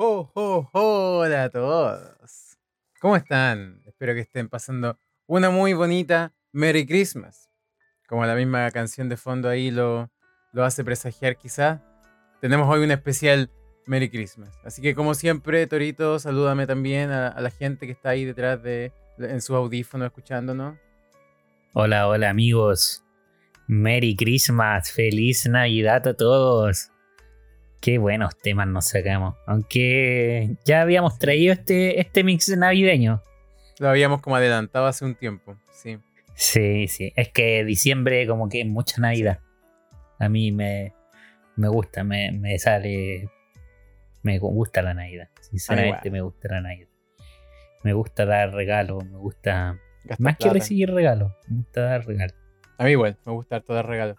ho, ho, hola a todos. ¿Cómo están? Espero que estén pasando una muy bonita Merry Christmas. Como la misma canción de fondo ahí lo, lo hace presagiar quizá. Tenemos hoy un especial Merry Christmas. Así que como siempre, Torito, salúdame también a, a la gente que está ahí detrás de en sus audífonos escuchándonos. Hola, hola amigos. Merry Christmas, feliz Navidad a todos. Qué buenos temas nos sacamos. Aunque ya habíamos traído este, este mix navideño. Lo habíamos como adelantado hace un tiempo, sí. Sí, sí. Es que diciembre como que es mucha Navidad. A mí me, me gusta, me, me sale... Me gusta la Navidad. Sinceramente me gusta la Navidad. Me gusta dar regalos, me gusta... Gastar Más que recibir regalos, me gusta dar regalos. A mí igual, me gusta harto dar regalos.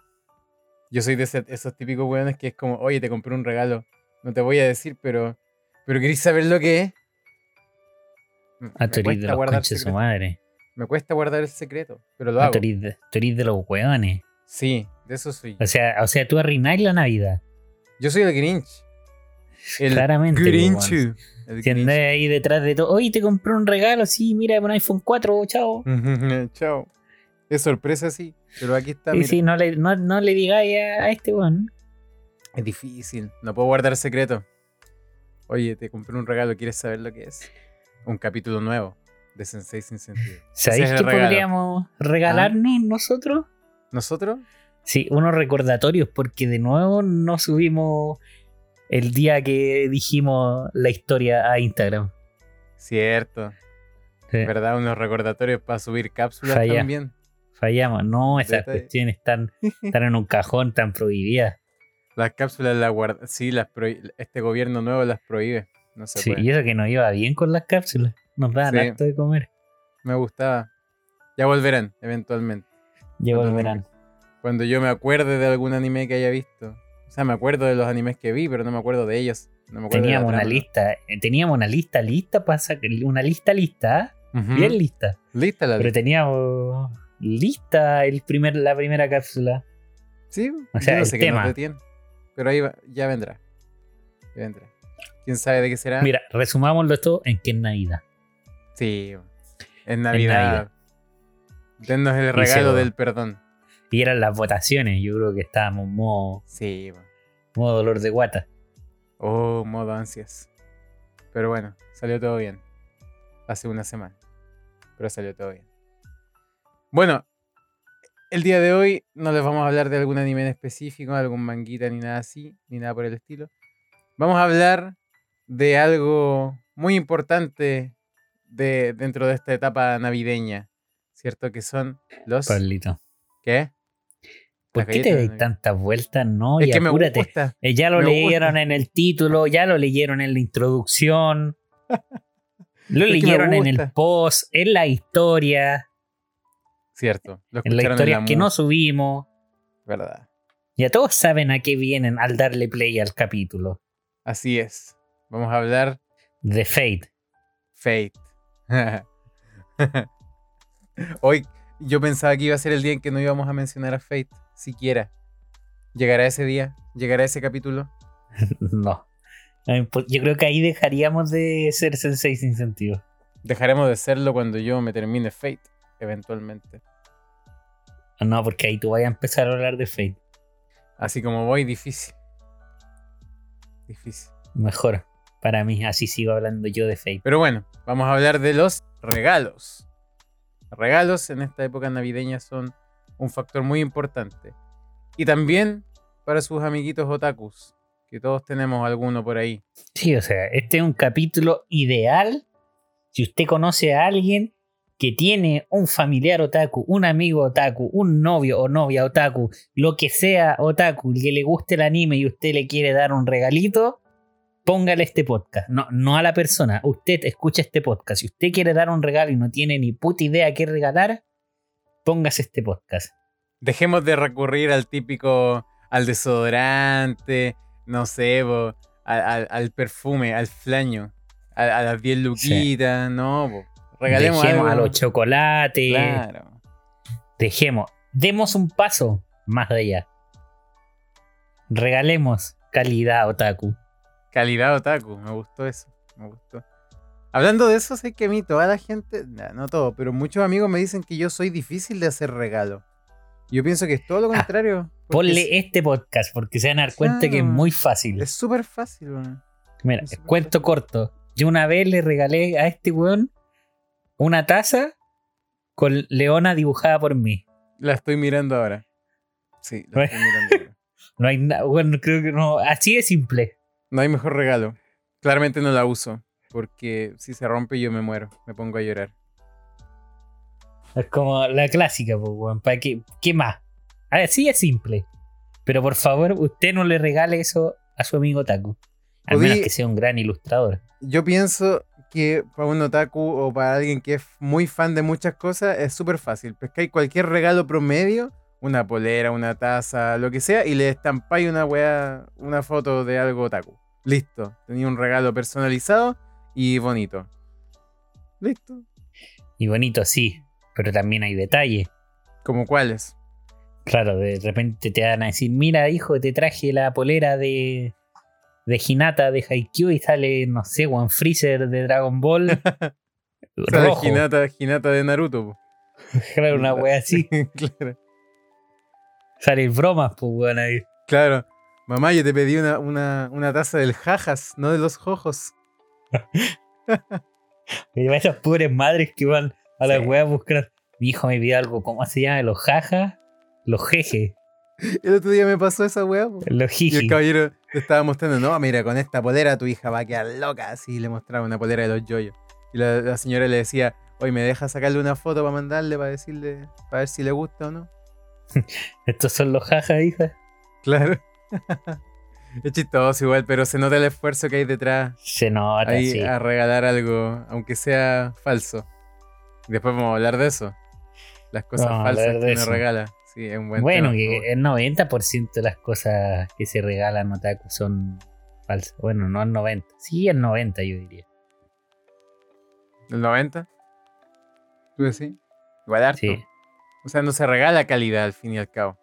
Yo soy de ese- esos típicos weones que es como, oye, te compré un regalo. No te voy a decir, pero. Pero querés saber lo que es. Mm, A Me tú eres de los conches su madre. me cuesta guardar el secreto, pero lo Ah, hago. tú eres de, tú eres de los hueones. Sí, de eso soy. O sea, o sea, tú arruinás la Navidad. Yo soy el Grinch. El Claramente. Grinch. Si andás ahí detrás de todo. Oye, te compré un regalo, sí, mira, un iPhone 4, chao. Chao. Es sorpresa, sí. Pero aquí está. Y sí, no le, no, no le digáis a, a este weón. Es difícil. No puedo guardar secreto. Oye, te compré un regalo. ¿Quieres saber lo que es? Un capítulo nuevo de Sensei sin sentido. ¿Sabéis qué podríamos regalarnos nosotros? ¿Nosotros? Sí, unos recordatorios, porque de nuevo no subimos el día que dijimos la historia a Instagram. Cierto. Sí, ¿Verdad? Unos recordatorios para subir cápsulas Falla. también. Fallamos. No, esas Detalle. cuestiones están, están en un cajón tan prohibidas. Las cápsulas las guarda. Sí, las este gobierno nuevo las prohíbe. No se Sí, puede. y eso que nos iba bien con las cápsulas. Nos daban Sí. harto de comer. Me gustaba. Ya volverán, eventualmente. Llegó el Cuando- yo me acuerde de algún anime que haya visto. O sea, me acuerdo de los animes que vi, pero no me acuerdo de ellos. No me acuerdo de la Teníamos una trama. lista, eh, teníamos una lista lista para sacar, una lista lista, ¿eh? Bien lista. Lista la Pero lista. teníamos lista el primer, la primera cápsula. Sí, o sea, yo no el sé qué tema. detiene. Pero ahí va- ya vendrá. Ya vendrá. ¿Quién sabe de qué será? Mira, resumámoslo todo en que es Navidad. Sí, en Navidad. Navidad. Dennos el regalo del perdón. Y eran las votaciones, yo creo que estábamos modo, Sí, modo dolor de guata. oh, modo ansias. Pero bueno, salió todo bien. Hace una semana. Pero salió todo bien. Bueno, el día de hoy no les vamos a hablar de algún anime en específico, algún manguita ni nada así, ni nada por el estilo. Vamos a hablar de algo muy importante de, dentro de esta etapa navideña, ¿cierto? Que son los... Pablito. ¿Qué? ¿Por qué te Navidad. tantas vueltas? No, Es y que me apúrate. gusta. Eh, ya lo me leyeron gusta. en el título, ya lo leyeron en la introducción, lo Es leyeron en el post, en la historia, Cierto. Lo en la historia que mu- no subimos. ¿Verdad? Ya todos saben a qué vienen al darle play al capítulo. Así es. Vamos a hablar The Fate. Fate. Hoy yo pensaba que iba a ser el día en que no íbamos a mencionar a Fate, siquiera. ¿Llegará ese día? ¿Llegará ese capítulo? no. Yo creo que ahí dejaríamos de ser Sensei sin sentido. Dejaremos de serlo cuando yo me termine Fate, eventualmente. No, porque ahí tú vas a empezar a hablar de Fate. Así como voy, difícil. Difícil. Mejor. Para mí, así sigo hablando yo de Fate. Pero bueno, vamos a hablar de los regalos. Regalos en esta época navideña son un factor muy importante. Y también para sus amiguitos otakus, que todos tenemos alguno por ahí. Sí, o sea, este es un capítulo ideal si usted conoce a alguien que tiene un familiar otaku, un amigo otaku, un novio o novia otaku, lo que sea otaku, que le guste el anime y usted le quiere dar un regalito, póngale este podcast. No, no a la persona, usted escucha este podcast. Si usted quiere dar un regalo y no tiene ni puta idea qué regalar, póngase este podcast. Dejemos de recurrir al típico, al desodorante, no sé, bo, al, al- al perfume, al flaño, a, a las 10 luquitas, no, bo. Regalemos Dejemos algo. a los chocolates. Claro. Dejemos, demos un paso más allá. Regalemos calidad otaku. Calidad otaku, me gustó eso. Me gustó. Hablando de eso, sé que a mí toda la gente, nah, no todo, pero muchos amigos me dicen que yo soy difícil de hacer regalo. Yo pienso que es todo lo Ah, contrario. Ponle este podcast porque se van a dar cuenta que es muy fácil. Es súper fácil, weón. Mira, cuento corto. Yo una vez le regalé a este weón una taza con Leona dibujada por mí. La estoy mirando ahora. Sí, la estoy mirando ahora. No hay nada, bueno, creo que no. Así de simple. No hay mejor regalo. Claramente no la uso. Porque si se rompe yo me muero. Me pongo a llorar. Es como la clásica, pues, weón. ¿Para qué, qué más? Así es simple. Pero por favor, usted no le regale eso a su amigo Taku. Al Podí- menos que sea un gran ilustrador. Yo pienso que para un otaku o para alguien que es muy fan de muchas cosas es súper fácil. Pescáis cualquier regalo promedio, una polera, una taza, lo que sea, y le estampáis una weá, una foto de algo otaku. Listo. Tenía un regalo personalizado y bonito. Listo. Y bonito, sí. Pero también hay detalles. ¿Como cuáles? Claro, de repente te van a decir, mira hijo, te traje la polera de, de Hinata de Haikyuu y sale, no sé, One Freezer de Dragon Ball. Sale rojo. Hinata, Hinata de Naruto. po. Claro, una wea así. claro. Sale bromas, pues weón ahí. Claro. Mamá, yo te pedí una, una, una taza del jajas, no de los jojos. Y esas pobres madres que van a la Sí. wea a buscar. Mi hijo me pidió algo, ¿cómo se llama? Los jajas, los jeje, El otro día me pasó esa weá. los Y el caballero le estaba mostrando, no, mira, con esta polera tu hija va a quedar loca. Así le mostraba una polera de los yoyos. Y la, la señora le decía, oye, ¿me deja sacarle una foto para mandarle, para decirle, para ver si le gusta o no? Estos son los jajas, hija. Claro. es chistoso igual, pero se nota el esfuerzo que hay detrás Se nota, ahí sí. a regalar algo, aunque sea falso. Después vamos a hablar de eso. Las cosas falsas que uno regala. Sí, es un buen Bueno, tema. que el 90% de las cosas que se regalan otaku son falsas. Bueno, no el 90. Sí, el 90 yo diría. ¿El 90? ¿Tú decís? Igual harto. Sí. O sea, no se regala calidad al fin y al cabo.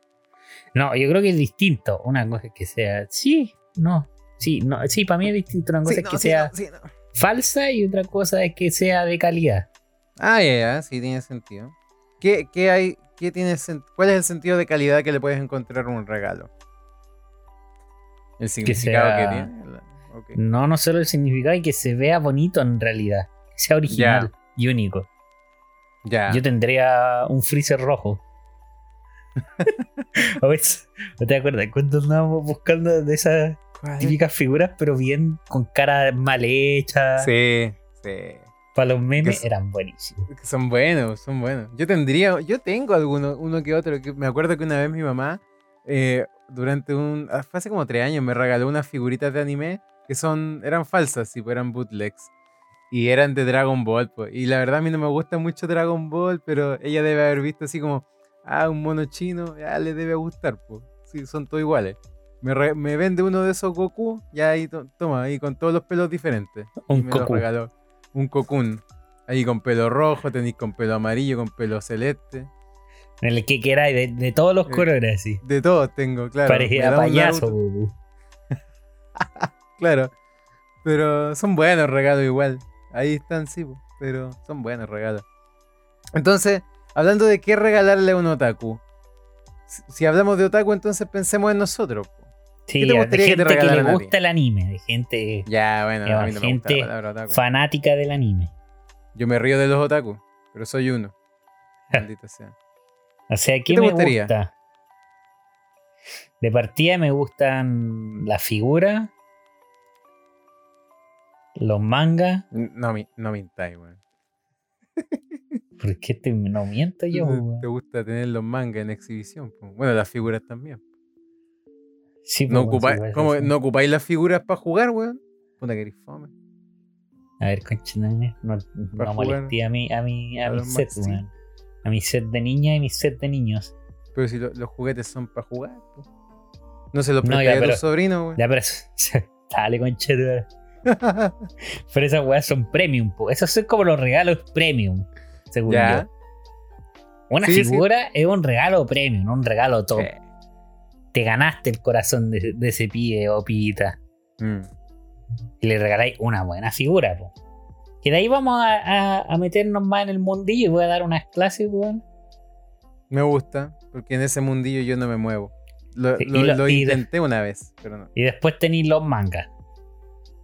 No, yo creo que es distinto. Una cosa es que sea. Sí, no. Sí, no. Sí, para mí es distinto. Una cosa Sí, es no, que sí, sea no, sí, no. falsa y otra cosa es que sea de calidad. Ah, ya, ya, sí tiene sentido. ¿Qué, qué hay, qué tiene ¿Cuál es el sentido de calidad que le puedes encontrar en un regalo? ¿El significado que, sea- tiene? La- ok. No, no solo el significado y que se vea bonito en realidad. Que sea original y único. Ya. Yo tendría un freezer rojo. a ver, ¿no te acuerdas? Cuando andábamos buscando de esas típicas figuras, pero bien con cara mal hecha? Sí, sí. Para los memes Que- eran buenísimos. Son buenos, son buenos. Yo tendría, yo tengo alguno, uno que otro. Que me acuerdo que una vez mi mamá, eh, durante un, ah, fue hace como tres años, me regaló unas figuritas de anime que son, eran falsas, sí, eran bootlegs. Y eran de Dragon Ball, pues. Y la verdad a mí no me gusta mucho Dragon Ball, pero ella debe haber visto así como, ah, un mono chino, ya le debe gustar, pues. Sí, son todos iguales. Me, re- me vende uno de esos Goku, ya ahí, to- toma, ahí con todos los pelos diferentes. Y Un me lo Goku. regaló. Un Cocoon. Ahí con pelo rojo, tenéis con pelo amarillo, con pelo celeste. En el que era de, de todos los Eh, colores así. De todos tengo, claro. Parecía payaso, Goku. Claro. Pero son buenos regalos igual. Ahí están, sí, pero son buenos regalos. Entonces, hablando de qué regalarle a un otaku. Si, si hablamos de otaku, entonces pensemos en nosotros. po. Sí, ¿Qué te de gustaría que te gente que, le gusta el anime, de gente Ya, bueno, a mí no me gusta gente la palabra otaku. fanática del anime. Yo me río de los otaku, pero soy uno. Maldita sea. O sea, ¿qué, te me gustaría? gusta? De partida me gustan las figuras, los mangas. No, no mintáis, weón. ¿Por qué te, no miento yo? Te gusta tener los mangas en exhibición. Bueno, las figuras también. Sí, ¿No, pues, ocupa- bueno, sí, ¿cómo- sí, sí. ¿No ocupáis las figuras para jugar, weón? Puta que eres fome. A ver, concha, no, no, molesté a mi, a mi, a a mi set, weón. A mi set de niña y mi set de niños. Pero si lo- los juguetes son para jugar. No se los No, ya, a tu sobrino, weón. Ya, pero dale, concha. tu madre. Pero esas weas son premium, po. Esos son como los regalos premium, según ya. yo. Una Sí, sí. figura es un regalo premium, no un regalo top. Te ganaste el corazón de, de ese pibe o pibita. Mm. Y le regaláis una buena figura, po. Que de ahí vamos a, a- a meternos más en el mundillo y voy a dar unas clases, weón. Me gusta, porque en ese mundillo yo no me muevo. Lo, Sí, lo- y lo- lo y de- intenté una vez, pero no. Y después tenéis los mangas.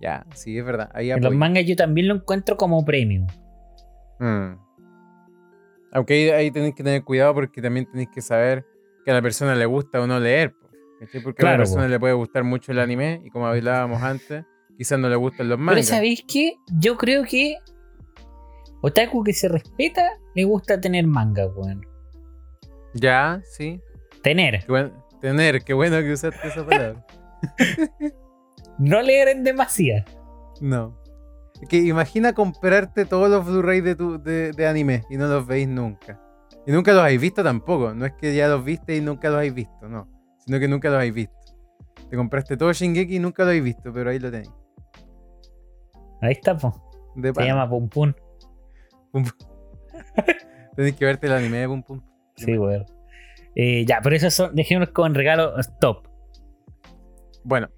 Ya, sí, es verdad. Ahí los mangas yo también lo encuentro como premio. Mm. Aunque ahí, ahí tenéis que tener cuidado porque también tenéis que saber que a la persona le gusta o no leer. ¿Cachai? Porque a la persona po. le puede gustar mucho el anime y como hablábamos antes, quizás no le gustan los Pero mangas. ¿sabéis qué? Yo creo que Otaku que se respeta le gusta tener manga, weón. Ya, sí. Tener. Qué buen- tener, qué bueno que usaste esa palabra. No leer en demasía. No. Es Que imagina comprarte todos los Blu-ray de, tu, de, de anime y no los veis nunca. Y nunca los habéis visto tampoco. No es que ya los viste y nunca los habéis visto, no. Sino que nunca los habéis visto. Te compraste todo Shingeki y nunca lo habéis visto, pero ahí lo tenéis. Ahí está, po. De Se llama Pum Pum. Pum, pum. Tenéis que verte el anime de Pum Pum. Sí, weón. Eh, ya, pero esos son, dejémonos con regalo stop. Bueno.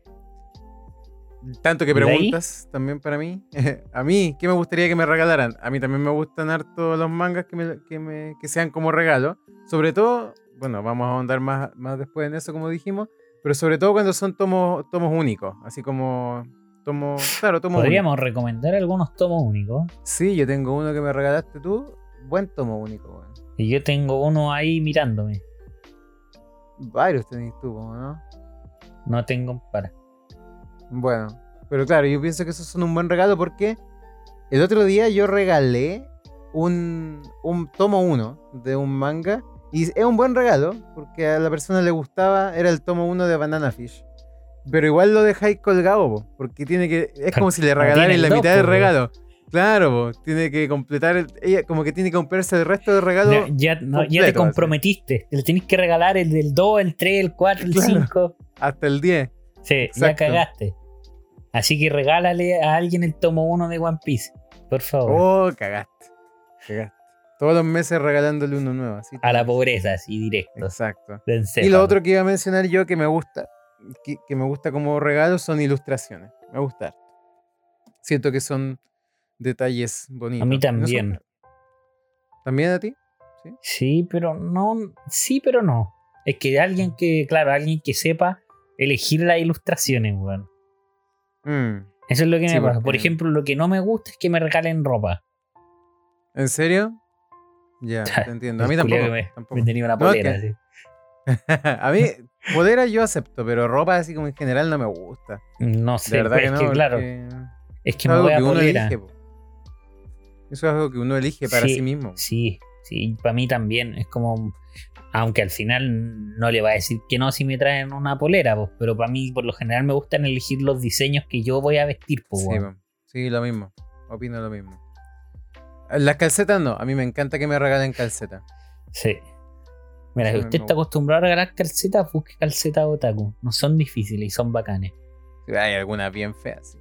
Tanto que preguntas también para mí. a mí, ¿qué me gustaría que me regalaran? A mí también me gustan harto los mangas que, me- que, me- que sean como regalo. Sobre todo, bueno, vamos a ahondar más, más después en eso, como dijimos. Pero sobre todo cuando son tomos, tomos únicos. Así como tomos. Claro, tomos únicos. Podríamos recomendar algunos tomos únicos. Sí, yo tengo uno que me regalaste tú. Buen tomo único, weón. Y yo tengo uno ahí mirándome. Varios tenéis tú, ¿no? No tengo para. Bueno, pero claro, yo pienso que esos son un buen regalo porque el otro día yo regalé un, un tomo 1 de un manga y es un buen regalo porque a la persona le gustaba, era el tomo 1 de Banana Fish. Pero igual lo dejáis colgado, po, porque tiene que. Es como si le el la mitad del regalo. Claro, po, tiene que completar. el- ella como que tiene que comprarse el resto del regalo. Ya, ya- no, ya te así. comprometiste. Le tenés que regalar el del 2, el 3, el 4, el Claro. 5. Hasta el 10. Sí, Exacto. ya cagaste. Así que regálale a alguien el tomo 1 de One Piece. Por favor. Oh, cagaste. Cagaste. Todos los meses regalándole uno nuevo. Así a la pobreza, así directo. Exacto. Y lo otro que iba a mencionar yo que me gusta, que, que me gusta como regalo son ilustraciones. Me gusta. harto. Siento que son detalles bonitos. A mí No son- también. ¿También a ti? Sí, pero no. Sí, pero no. Es que alguien que, claro, alguien que sepa elegir las ilustraciones, weón. Mm. Eso es lo que Sí, me pasa. Por ejemplo, lo que no me gusta es que me regalen ropa. ¿En serio? Ya, te entiendo. A mí tampoco. Me, tampoco. me tenía una No, polera. así. a mí, polera yo acepto, pero ropa así como en general no me gusta. No De sé, verdad pues, que es no. que claro, porque es que me voy a que uno polera. elige. po. Eso es algo que uno elige para Sí, sí mismo. Sí, sí, para mí también. Es como. Aunque al final no le va a decir que no si me traen una polera, pues, pero para mí por lo general me gustan elegir los diseños que yo voy a vestir, pues, Sí, po. sí, lo mismo. Opino lo mismo. Las calcetas no. A mí me encanta que me regalen calcetas. Sí. Mira, si usted está acostumbrado a regalar calcetas, busque calcetas otaku. No son difíciles y son bacanes. Hay algunas bien feas. sí.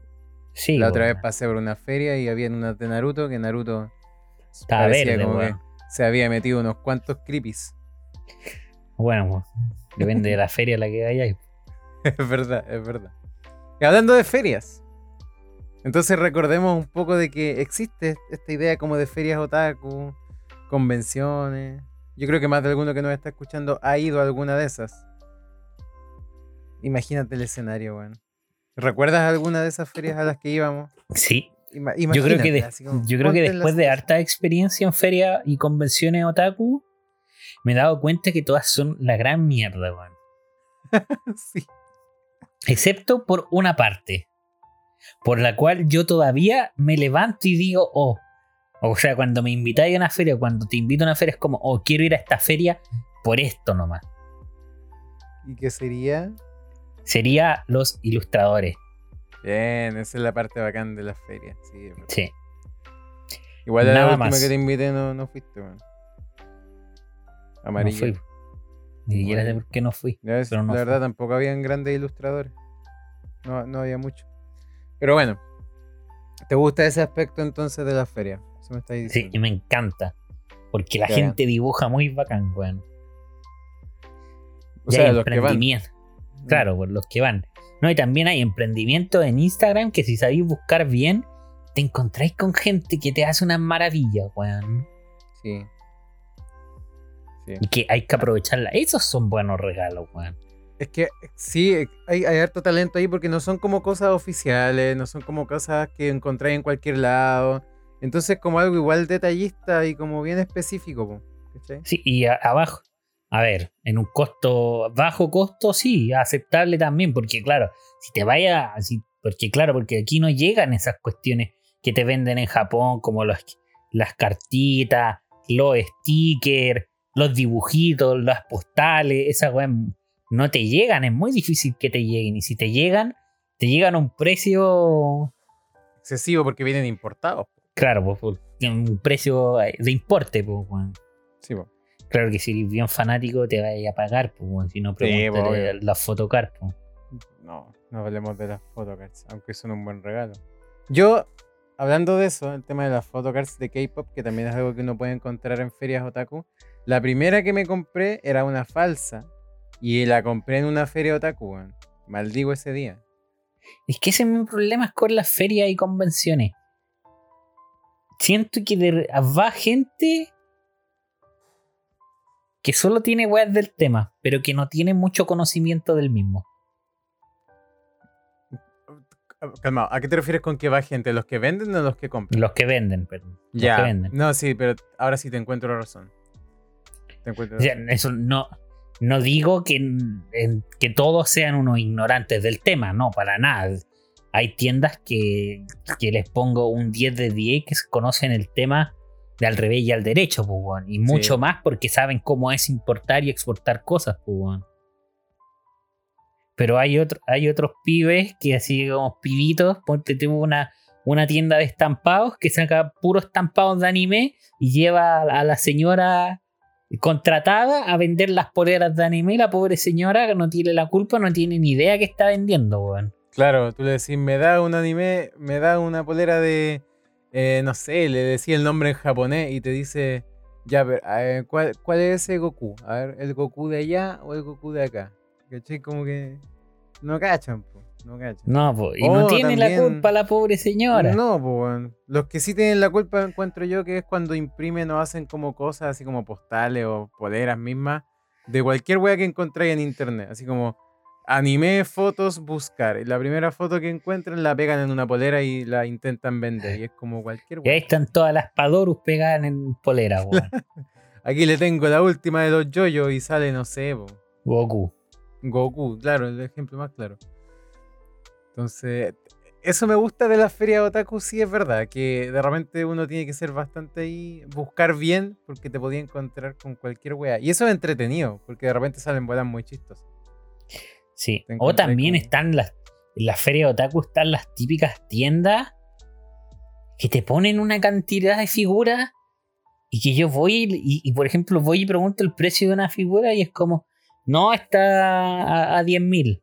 Sí, La otra vez pasé por una feria y había unas de Naruto que Naruto Estaba verde, como que se había metido unos cuantos creepies. Bueno, depende de la feria a la que vayáis. Es verdad, es verdad. Y hablando de ferias. Entonces recordemos un poco de que existe esta idea como de ferias otaku, convenciones. Yo creo que más de alguno que nos está escuchando ha ido a alguna de esas. Imagínate el escenario, weón. ¿Recuerdas alguna de esas ferias a las que íbamos? Sí, Ima- yo creo que, como, yo creo que después de harta experiencia en ferias y convenciones otaku, me he dado cuenta que todas son la gran mierda, weón. Sí. Excepto por una parte, por la cual yo todavía me levanto y digo, oh. O sea, cuando me invitáis a una feria, cuando te invito a una feria, es como, oh, quiero ir a esta feria por esto nomás. ¿Y qué sería? Sería los ilustradores. Bien, esa es la parte bacán de las ferias. Sí. Sí. Igual a la última más. que te invité no, no fuiste, weón. No Amarillo. fui. Ni siquiera sé por qué no fui. Pero no la verdad tampoco habían grandes ilustradores. No, no había mucho. Pero bueno. ¿Te gusta ese aspecto entonces de la feria? Eso me estáis Sí, diciendo. y me encanta. Porque la Ya. gente dibuja muy bacán, weón. o Y sea, hay los que van. emprendimiento. Claro, por los que van. No, y también hay emprendimientos en Instagram que si sabéis buscar bien, te encontráis con gente que te hace unas maravillas, weón. Sí. Sí. Y que hay que aprovecharla. Esos son buenos regalos, weón. Es que sí, hay, hay harto talento ahí porque no son como cosas oficiales, no son como cosas que encontráis en cualquier lado. Entonces, como algo igual detallista y como bien específico. Sí, y abajo. A ver, en un costo, bajo costo, sí, aceptable también, porque claro, si te vaya, si, porque claro, porque aquí no llegan esas cuestiones que te venden en Japón, como las cartitas, los stickers, los dibujitos, las postales, esas weas no te llegan, es muy difícil que te lleguen, y si te llegan, te llegan a un precio, Excesivo porque vienen importados. po. claro, pues, por- un precio de importe, pues. Sí. Claro que si eres bien fanático te vayas a pagar, pues, si no Sí, pregúntale obvio. las photocard, pues. No, no hablemos de las photocards, aunque son un buen regalo. Yo, hablando de eso, el tema de las photocards de K-pop, que también es algo que uno puede encontrar en ferias otaku, la primera que me compré era una falsa y la compré en una feria otaku, weón. Maldigo ese día. Es que ese es mi problema es con las ferias y convenciones. Siento que de- va gente que solo tiene weas del tema, pero que no tiene mucho conocimiento del mismo. Ah, Calmado, ¿a qué te refieres con que va gente? ¿Los que venden o los que compran? Los que venden, perdón. Los ya. que venden. No, sí, pero ahora sí te encuentro razón. Te encuentro O sea, razón. eso no, no digo que, en- que todos sean unos ignorantes del tema, no, para nada. Hay tiendas que, que les pongo un 10 de 10 que conocen el tema de al revés y al derecho, pues, y mucho Sí. más porque saben cómo es importar y exportar cosas. pues. Pero hay, otro, hay otros pibes que así como pibitos, ponte tú una, una tienda de estampados que saca puros estampados de anime y lleva a la señora contratada a vender las poleras de anime la pobre señora que no tiene la culpa, no tiene ni idea que está vendiendo. Claro, tú le decís, me da un anime, me da una polera de, eh, no sé, le decía el nombre en japonés y te dice, ya, pero, ¿cuál, ¿cuál es ese Goku? A ver, ¿el Goku de allá o el Goku de acá? ¿Cachai? Como que no cachan, no cachan. No, po, y no Oh, tiene la culpa la pobre señora. No, pues. Los que sí tienen la culpa encuentro yo que es cuando imprimen o hacen como cosas así como postales o poleras mismas de cualquier wea que encontráis en internet. Así como anime, fotos, buscar. Y la primera foto que encuentren la pegan en una polera y la intentan vender. Y es como cualquier Y ahí wea. están todas las Padorus pegadas en polera, weón. Aquí le tengo la última de los yoyos y sale, no sé, po, Goku. Goku, claro, el ejemplo más claro. Entonces, eso me gusta de la feria otaku, sí es verdad, que de repente uno tiene que ser bastante ahí, buscar bien, porque te podía encontrar con cualquier wea. Y eso es entretenido, porque de repente salen weas muy chistosas. Sí. O también con- están las. En la feria de otaku están las típicas tiendas que te ponen una cantidad de figuras y que yo voy y, y, por ejemplo voy y pregunto el precio de una figura y es como, no, está a, a 10 mil.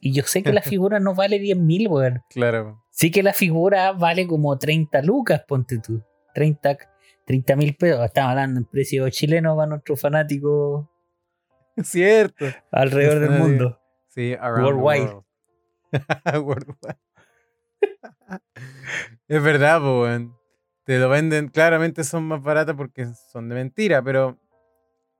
Y yo sé que la figura no vale 10 mil, weón. Claro. Sí que la figura vale como 30 lucas, ponte tú. 30 mil pesos. Estamos hablando en precio chileno para nuestros fanáticos Cierto. alrededor del mundo. Sí, Worldwide. world. Worldwide. es verdad, weón. Te lo venden, claramente son más baratas porque son de mentira, pero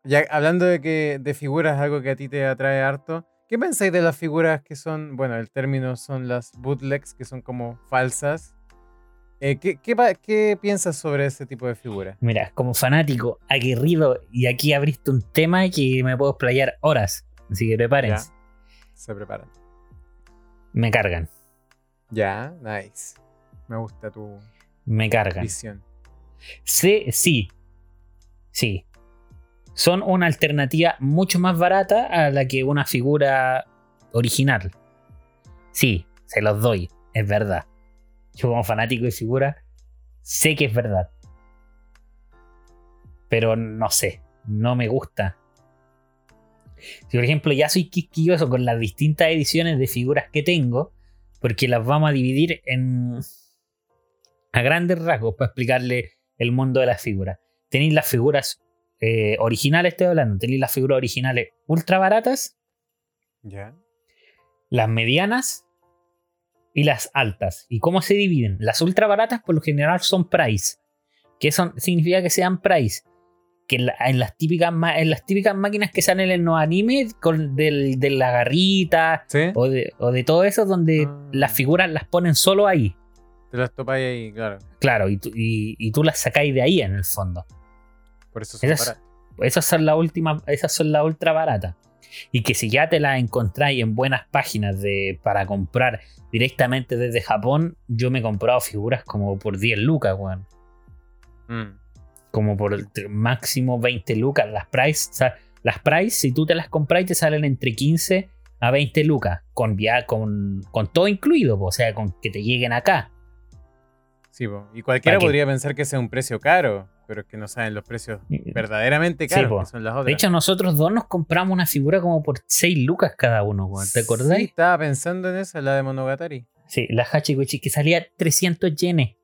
ya hablando de que de figuras, algo que a ti te atrae harto, ¿qué pensáis de las figuras que son, bueno, el término son las bootlegs, que son como falsas? Eh, ¿qué, qué, pa- qué piensas sobre ese tipo de figuras? Mira, como fanático aguerrido, y aquí abriste un tema que me puedo explayar horas. Así que prepárense. Se preparan. Me cargan. Ya, nice. Me gusta tu Me cargan. visión. Sí, sí. Sí. Son una alternativa mucho más barata a la que una figura original. Sí, se los doy. Es verdad. Yo como fanático de figura sé que es verdad. Pero no sé. No me gusta. Si por ejemplo ya soy quisquilloso con las distintas ediciones de figuras que tengo, porque las vamos a dividir en a grandes rasgos para explicarle el mundo de las figuras. Tenéis las figuras eh, originales, estoy hablando, tenéis las figuras originales ultra baratas, las medianas y las altas. ¿Y cómo se dividen? Las ultra baratas por lo general son price. ¿Qué son? significa que sean price? Que en, la- en las, típicas, en las típicas máquinas que salen en los animes, con del, de la garrita ¿Sí? o de, o de todo eso, donde Ah. las figuras las ponen solo ahí. Te las topáis ahí, claro. Claro, y, tú- y- y tú las sacáis de ahí en el fondo. Por eso son Esas-. Esas son las últimas, esas son las ultra baratas. Y que si ya te las encontráis en buenas páginas de, para comprar directamente desde Japón, yo me he comprado figuras como por 10 lucas, weón. Mm. Como por el máximo 20 lucas. Las price, o sea, las price, si tú te las compras, te salen entre 15 a 20 lucas. Con, via- con, con todo incluido, po, o sea, con que te lleguen acá. Sí, po. y cualquiera podría pensar que sea un precio caro, pero es que no saben los precios verdaderamente Sí, caros son las otras. De hecho, nosotros dos nos compramos una figura como por 6 lucas cada uno. ¿Te Sí, acordáis? estaba pensando en esa, la de Monogatari. Sí, la Hachikochi que salía 300 yenes.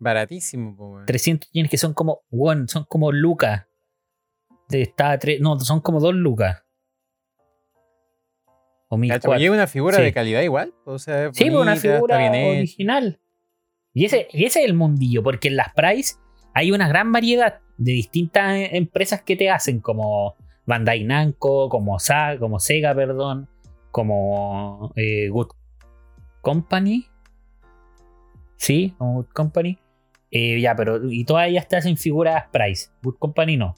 Baratísimo, po, weón. 300 yenes que son como, son como lucas. De, estaba tres, no, son como 2 lucas. O mil Cacho, y es una figura Sí. de calidad igual. O sea, es Sí, una figura original. Y ese, y ese es el mundillo, porque en las Price hay una gran variedad de distintas eh, empresas que te hacen, como Bandai Namco, como, Sa- como Sega, perdón, como eh, Good Company. Sí, como Good Company. Eh, ya, pero y todas ellas te hacen figuras Price. Good Company no.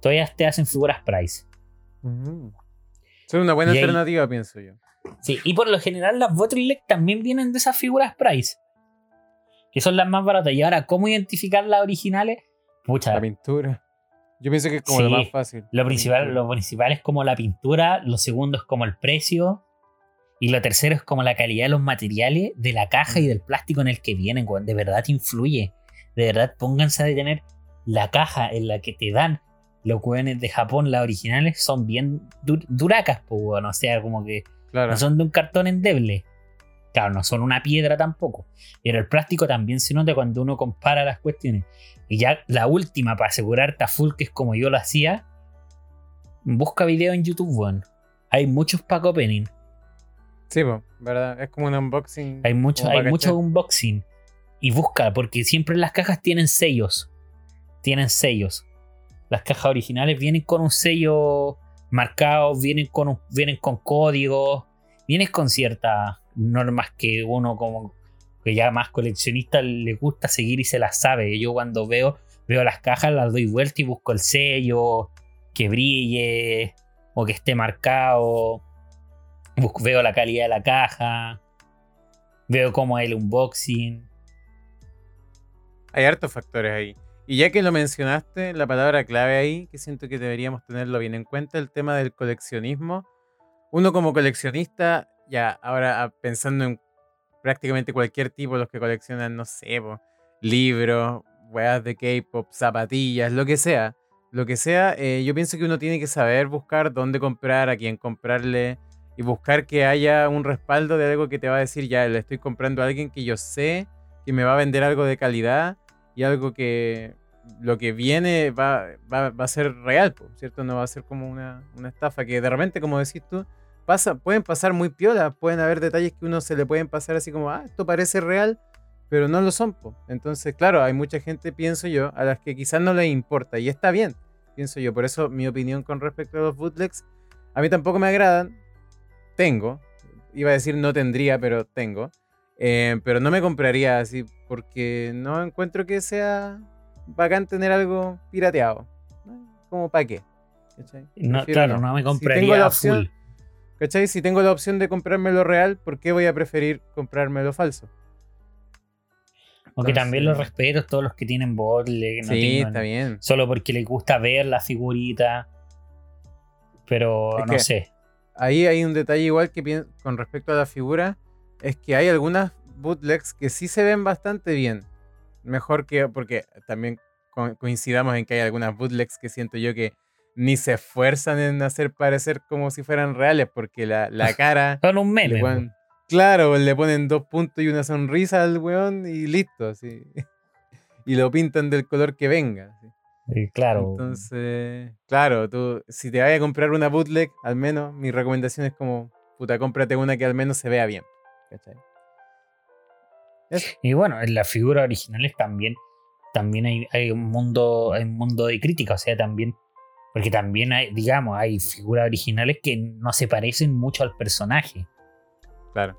Todas ellas te hacen figuras Price. Ujú. Es una buena Y ahí- alternativa, pienso yo. Sí, y por lo general las bottleneck también vienen de esas figuras Price. Que son las más baratas. Y ahora, ¿cómo identificar las originales? Pucha, La pintura. Yo pienso que es como Sí, lo más fácil. lo principal, lo principal es como la pintura, lo segundo es como el precio. Y lo tercero es como la calidad de los materiales, de la caja y del plástico en el que vienen. De verdad influye. De verdad, pónganse a detener la caja en la que te dan los weones de Japón, las originales, son bien dur- duracas, pues, weón. O sea, como que Claro. no son de un cartón endeble. Claro, no son una piedra tampoco. Pero el plástico también se nota cuando uno compara las cuestiones. Y ya la última, para asegurarte a full, que es como yo lo hacía, busca video en YouTube, weón. Hay muchos pack opening. Sí, ¿verdad? Es como un unboxing. Hay mucho, hay mucho unboxing. Y busca, porque siempre las cajas tienen sellos. Tienen sellos. Las cajas originales vienen con un sello marcado, vienen con, un- vienen con códigos, vienen con ciertas normas que uno como que ya más coleccionista le gusta seguir y se las sabe. Yo cuando veo, veo las cajas, las doy vuelta y busco el sello, que brille o que esté marcado. Busco- veo la calidad de la caja. Veo cómo es el unboxing. Hay hartos factores ahí. Y ya que lo mencionaste, la palabra clave ahí, que siento que deberíamos tenerlo bien en cuenta, el tema del coleccionismo. Uno como coleccionista, ya ahora ah, pensando en prácticamente cualquier tipo, los que coleccionan, no sé, libros, weas de K-pop, zapatillas, lo que sea. Lo que sea, eh, yo pienso que uno tiene que saber buscar dónde comprar, a quién comprarle y buscar que haya un respaldo de algo que te va a decir, ya le estoy comprando a alguien que yo sé que me va a vender algo de calidad y algo que lo que viene va, va, va a ser real, ¿cierto? No va a ser como una, una estafa que de repente, como decís tú, pasa, pueden pasar muy piola, pueden haber detalles que uno se le pueden pasar así como, ah, esto parece real, pero no lo son, po. Entonces, claro, hay mucha gente, pienso yo, a las que quizás no les importa y está bien, pienso yo. Por eso mi opinión con respecto a los bootlegs, a mí tampoco me agradan, tengo, iba a decir no tendría, pero tengo. Eh, pero no me compraría así porque no encuentro que sea bacán tener algo pirateado. Como para qué. No, claro, no, me Si tengo compraría la a opción- full. ¿Cachai? Si tengo la opción de comprarme lo real, ¿por qué voy a preferir comprarme lo falso? Aunque también los entonces- respeto todos los que tienen botle, no sí, tengan- está bien. solo porque les gusta ver la figurita. Pero Es no que- sé. Ahí hay un detalle igual que con respecto a la figura, es que hay algunas bootlegs que sí se ven bastante bien. Mejor que, porque también co- coincidamos en que hay algunas bootlegs que siento yo que ni se esfuerzan en hacer parecer como si fueran reales, porque la, la cara... Son un meme. ponen- claro, le ponen dos puntos y una sonrisa al weón y listo, así. Y lo pintan del color que venga. así. Eh, claro. Entonces, claro, tú, si te vayas a comprar una bootleg, al menos mi recomendación es como puta, cómprate una que al menos se vea bien. ¿Cachai? Y bueno, en las figuras originales también, también hay, hay, un mundo, hay un mundo de crítica, o sea, también, porque también hay, digamos, hay figuras originales que no se parecen mucho al personaje. Claro.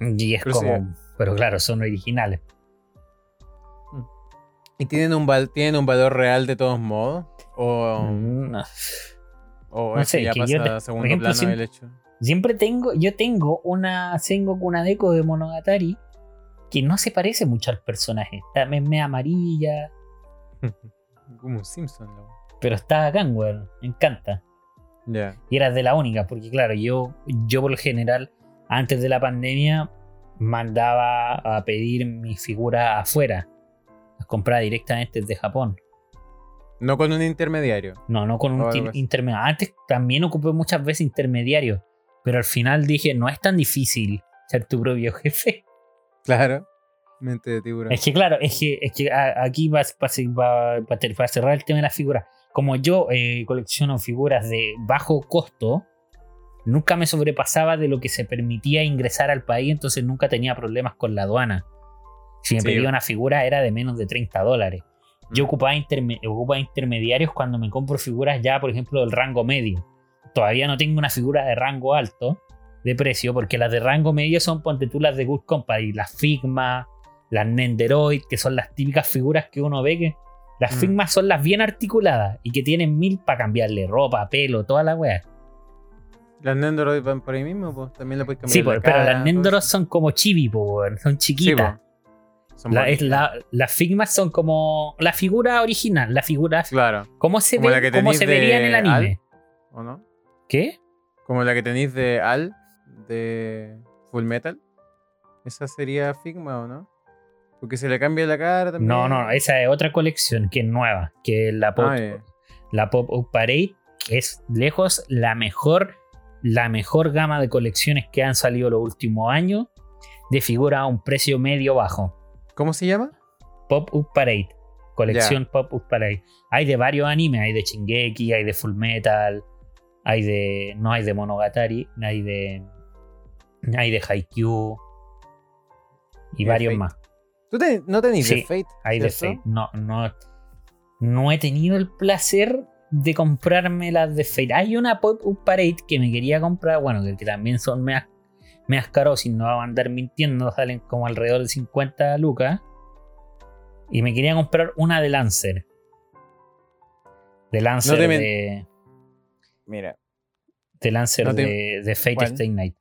Y es Pero sí, como, pero claro, son originales. ¿Y tienen un, val- tienen un valor real de todos modos? ¿O, Mm, no. o no sé, ya que pasa yo te- a por segundo ejemplo, plano si- del hecho? Siempre tengo, yo tengo una, tengo una deco de Monogatari que no se parece mucho al personaje. Está me, amarilla, Como un Simpson, ¿no? Pero está bacán, weón. Me encanta. Y era de la única, porque claro, yo, yo por lo general, antes de la pandemia, mandaba a pedir mis figuras afuera. Las compraba directamente desde Japón. No con un intermediario. No, no con un intermediario. Antes también ocupé muchas veces intermediario. Pero al final dije, no es tan difícil ser tu propio jefe. Claro. Mente de tiburón. Es que claro, es que, es que aquí va, va- va- va a cerrar el tema de las figuras. Como yo eh, colecciono figuras de bajo costo, nunca me sobrepasaba de lo que se permitía ingresar al país, entonces nunca tenía problemas con la aduana. Si me Sí. pedía una figura era de menos de 30 dólares. Yo Mm. ocupaba, interme- ocupaba intermediarios cuando me compro figuras ya, por ejemplo, del rango medio. Todavía no tengo una figura de rango alto de precio, porque las de rango medio son, ponte tú, las de Good Company, las Figma, las Nenderoid, que son las típicas figuras que uno ve que. Las Mm. Figma son las bien articuladas y que tienen mil para cambiarle ropa, pelo, toda la wea. Las Nendoroid van por ahí mismo, pues también le puedes cambiar Sí, la pues, pero cara, las eso. son como chibi, po, son chiquitas. Son La- es bonitas. la- las Figmas son como la figura original, la figura. Claro. ¿Cómo se, Como ve, cómo se vería en el anime? ¿O no? ¿Qué? Como la que tenéis de Al, de Full Metal. Esa sería Figma, ¿o no? Porque se le cambia la cara también. No, no, esa es otra colección que es nueva, que es la Pop, Ah, la Pop Up Parade, es lejos la mejor, la mejor gama de colecciones que han salido los últimos años de figura a un precio medio bajo. ¿Cómo se llama? Pop Up Parade, colección Pop Up Parade. Hay de varios animes, hay de Shingeki, hay de Full Metal, hay de no hay de Monogatari, hay de hay de Haikyuu y varios más. ¿Tú no tenéis Sí, de Fate? Hay ¿cierto? Fate. No, no, no he tenido el placer de comprarme las de Fate. Hay una Pop Up Parade que me quería comprar, bueno, que, que también son meas, meas caros y no van a andar mintiendo, salen como alrededor de 50 lucas. Y me quería comprar una de Lancer. De Lancer te de, Mira. de Lancer no te- de, de Fate. Stay Night.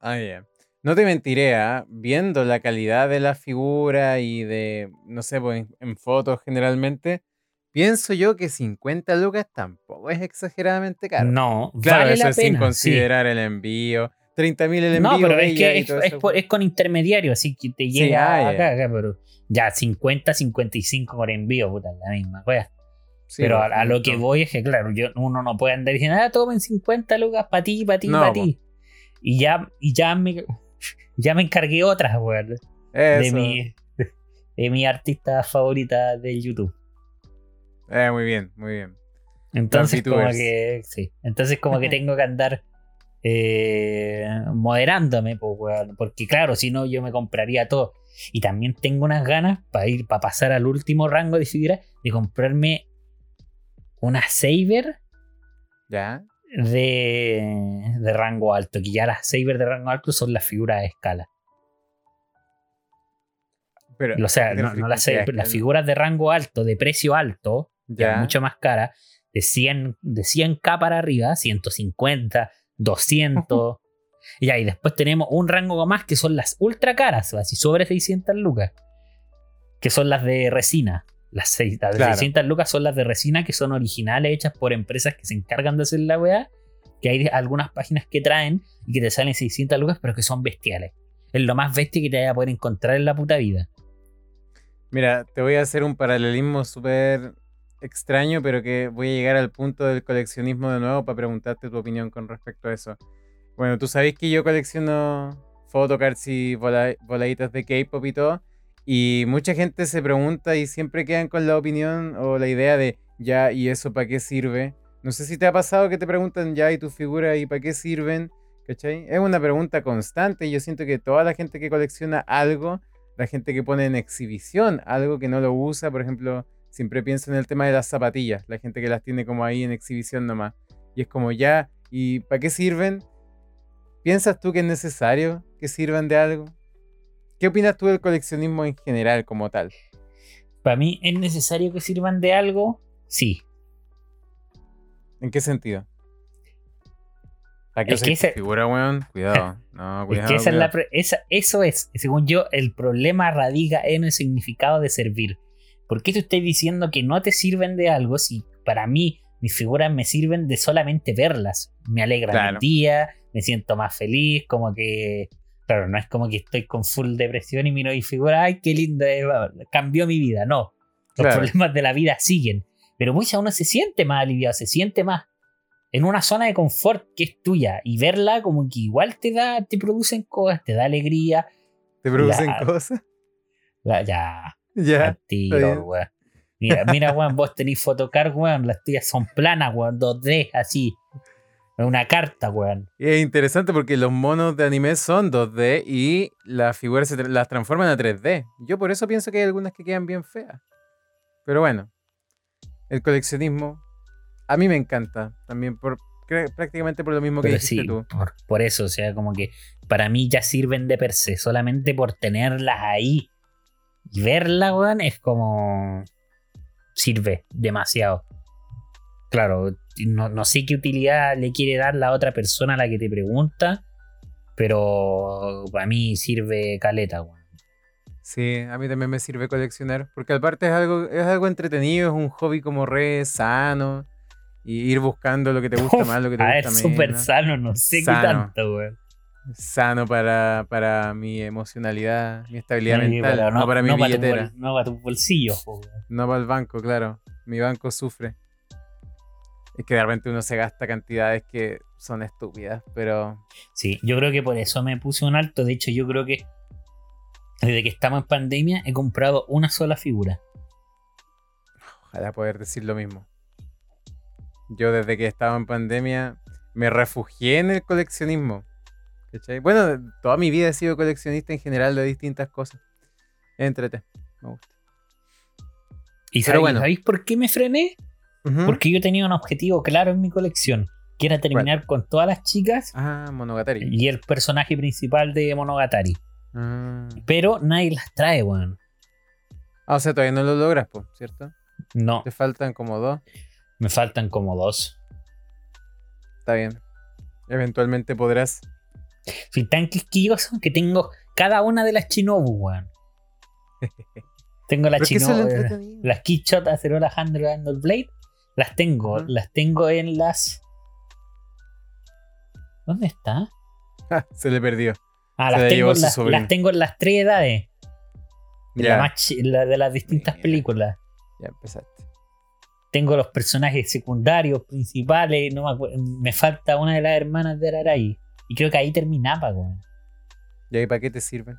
Ah, ya. No te mentiré, ¿ah? viendo la calidad de la figura y de, no sé, pues, en, en fotos generalmente, pienso yo que 50 lucas tampoco es exageradamente caro. No, claro, vale eso la es pena. sin sí. considerar el envío. 30 mil el envío. No, pero es que es, por- pues. es con intermediario, así que te Sí, llega ah, acá, acá, pero ya 50, 55 por envío, puta, la misma wea. Sí, pero a, pues, a lo que voy es que, claro, yo, uno no puede andar diciendo, ah, tomen 50 lucas para ti, para ti, No, para ti. Y ya, y ya me, ya me encargué otras, weón, de mi, de mi artista favorita del YouTube. Eh, muy bien, muy bien. Entonces, como que, sí. Entonces, como que tengo que andar eh, moderándome, pues, weón, porque claro, si no, yo me compraría todo. Y también tengo unas ganas para ir, para pasar al último rango de de comprarme una Saber ¿Ya? De, de rango alto, que ya las Saber de rango alto son las figuras de escala. Pero, O sea, ¿qué te no, las, que Saber, las figuras de rango alto, de precio alto, ya Ya. mucho más cara, de 100, de 100k para arriba, 150, 200. y y después tenemos un rango más que son las ultra caras, así sobre 600 lucas, que son las de resina. Las, seis- las Claro. 600 lucas son las de resina que son originales, hechas por empresas que se encargan de hacer la weá. Que hay algunas páginas que traen y que te salen 600 lucas, pero que son bestiales. Es lo más bestia que te vaya a poder encontrar en la puta vida. Mira, te voy a hacer un paralelismo súper extraño, pero que voy a llegar al punto del coleccionismo de nuevo para preguntarte tu opinión con respecto a eso. Bueno, tú sabes que yo colecciono photocards y vola- voladitas de K-pop y todo, y mucha gente se pregunta y siempre quedan con la opinión o la idea de, ya, ¿y eso para qué sirve? No sé si te ha pasado que te preguntan, ya, ¿y tus figuras y para qué sirven? ¿Cachai? Es una pregunta constante y yo siento que toda la gente que colecciona algo, la gente que pone en exhibición algo que no lo usa, por ejemplo, siempre pienso en el tema de las zapatillas, la gente que las tiene como ahí en exhibición nomás. Y es como ya, ¿y para qué sirven? ¿Piensas tú que es necesario que sirvan de algo? ¿Qué opinas tú del coleccionismo en general como tal? Para mí, ¿es necesario que sirvan de algo? Sí. ¿En qué sentido? ¿Para Es que figura, weón? Cuidado. No, Es cuidado. que esa es la esa- eso es, según yo, el problema radica en el significado de servir. ¿Por qué te estoy diciendo que no te sirven de algo si para mí mis figuras me sirven de solamente verlas? Me alegran Claro. el día, me siento más feliz, como que... Claro, no es como que estoy con full depresión y miro mi figura, ay, qué lindo, eh, cambió mi vida. No, los Claro. problemas de la vida siguen. Pero muchas uno se siente más aliviado, se siente más en una zona de confort que es tuya y verla como que igual te da, te producen cosas, te da alegría. ¿Te producen la- cosas? La- ya, Ya. tiro. Mira, mira, weón, vos tenés fotocar, weón, las tuyas son planas, weón, 2D, así. Es una carta, weón. Y es interesante porque los monos de anime son 2D y las figuras se tra- las transforman a 3D. Yo por eso pienso que hay algunas que quedan bien feas. Pero bueno, el coleccionismo a mí me encanta. También por prácticamente por lo mismo que Pero dijiste sí, tú. por, por eso, o sea, como que para mí ya sirven de per se, solamente por tenerlas ahí y verla, weón, es como. sirve demasiado. Claro, no, no sé qué utilidad le quiere dar la otra persona a la que te pregunta, pero para mí sirve caleta, weón. Sí, a mí también me sirve coleccionar. Porque aparte es algo, es algo entretenido, es un hobby como re sano. Y ir buscando lo que te gusta más, lo que te A gusta súper menos. sano, no sé qué tanto, weón. Sano para, para mi emocionalidad, mi estabilidad Sí, mental, no, para mi no tu billetera. no para tus bolsillos, po, weón. No va al banco, claro. Mi banco sufre. Es que de repente uno se gasta cantidades que son estúpidas, pero Sí, yo creo que por eso me puse un alto. De hecho, yo creo que desde que estamos en pandemia he comprado una sola figura. ojalá poder decir lo mismo. Yo desde que estaba en pandemia me refugié en el coleccionismo. ¿cachai? Bueno, toda mi vida he sido coleccionista en general de distintas cosas. Entrete, me gusta. ¿Y Pero sabéis, bueno. sabéis por qué me frené? Porque yo tenía un objetivo claro en mi colección, que era terminar con todas las chicas Ah, Monogatari. y el personaje principal de Monogatari. Ah. Pero nadie las trae, weón. Ah, o sea, todavía no lo logras, po, ¿cierto? No, Te faltan como dos. me faltan como dos. Está bien. Eventualmente podrás. Soy tan quisquilloso que tengo cada una de las Shinobu, weón. Tengo la entretenido. las Keyshot Acerola Handle Handle Blade. Las tengo, las tengo en las. ¿Dónde está? Ah, Se le perdió. Ah, Se las la tengo, las, las tengo en las tres edades. De, la más la- de las distintas películas. ya empezaste. Tengo los personajes secundarios, principales. No me, me falta una de las hermanas de Ararai. Y creo que ahí terminaba, weón. ¿Y ahí para qué te sirven?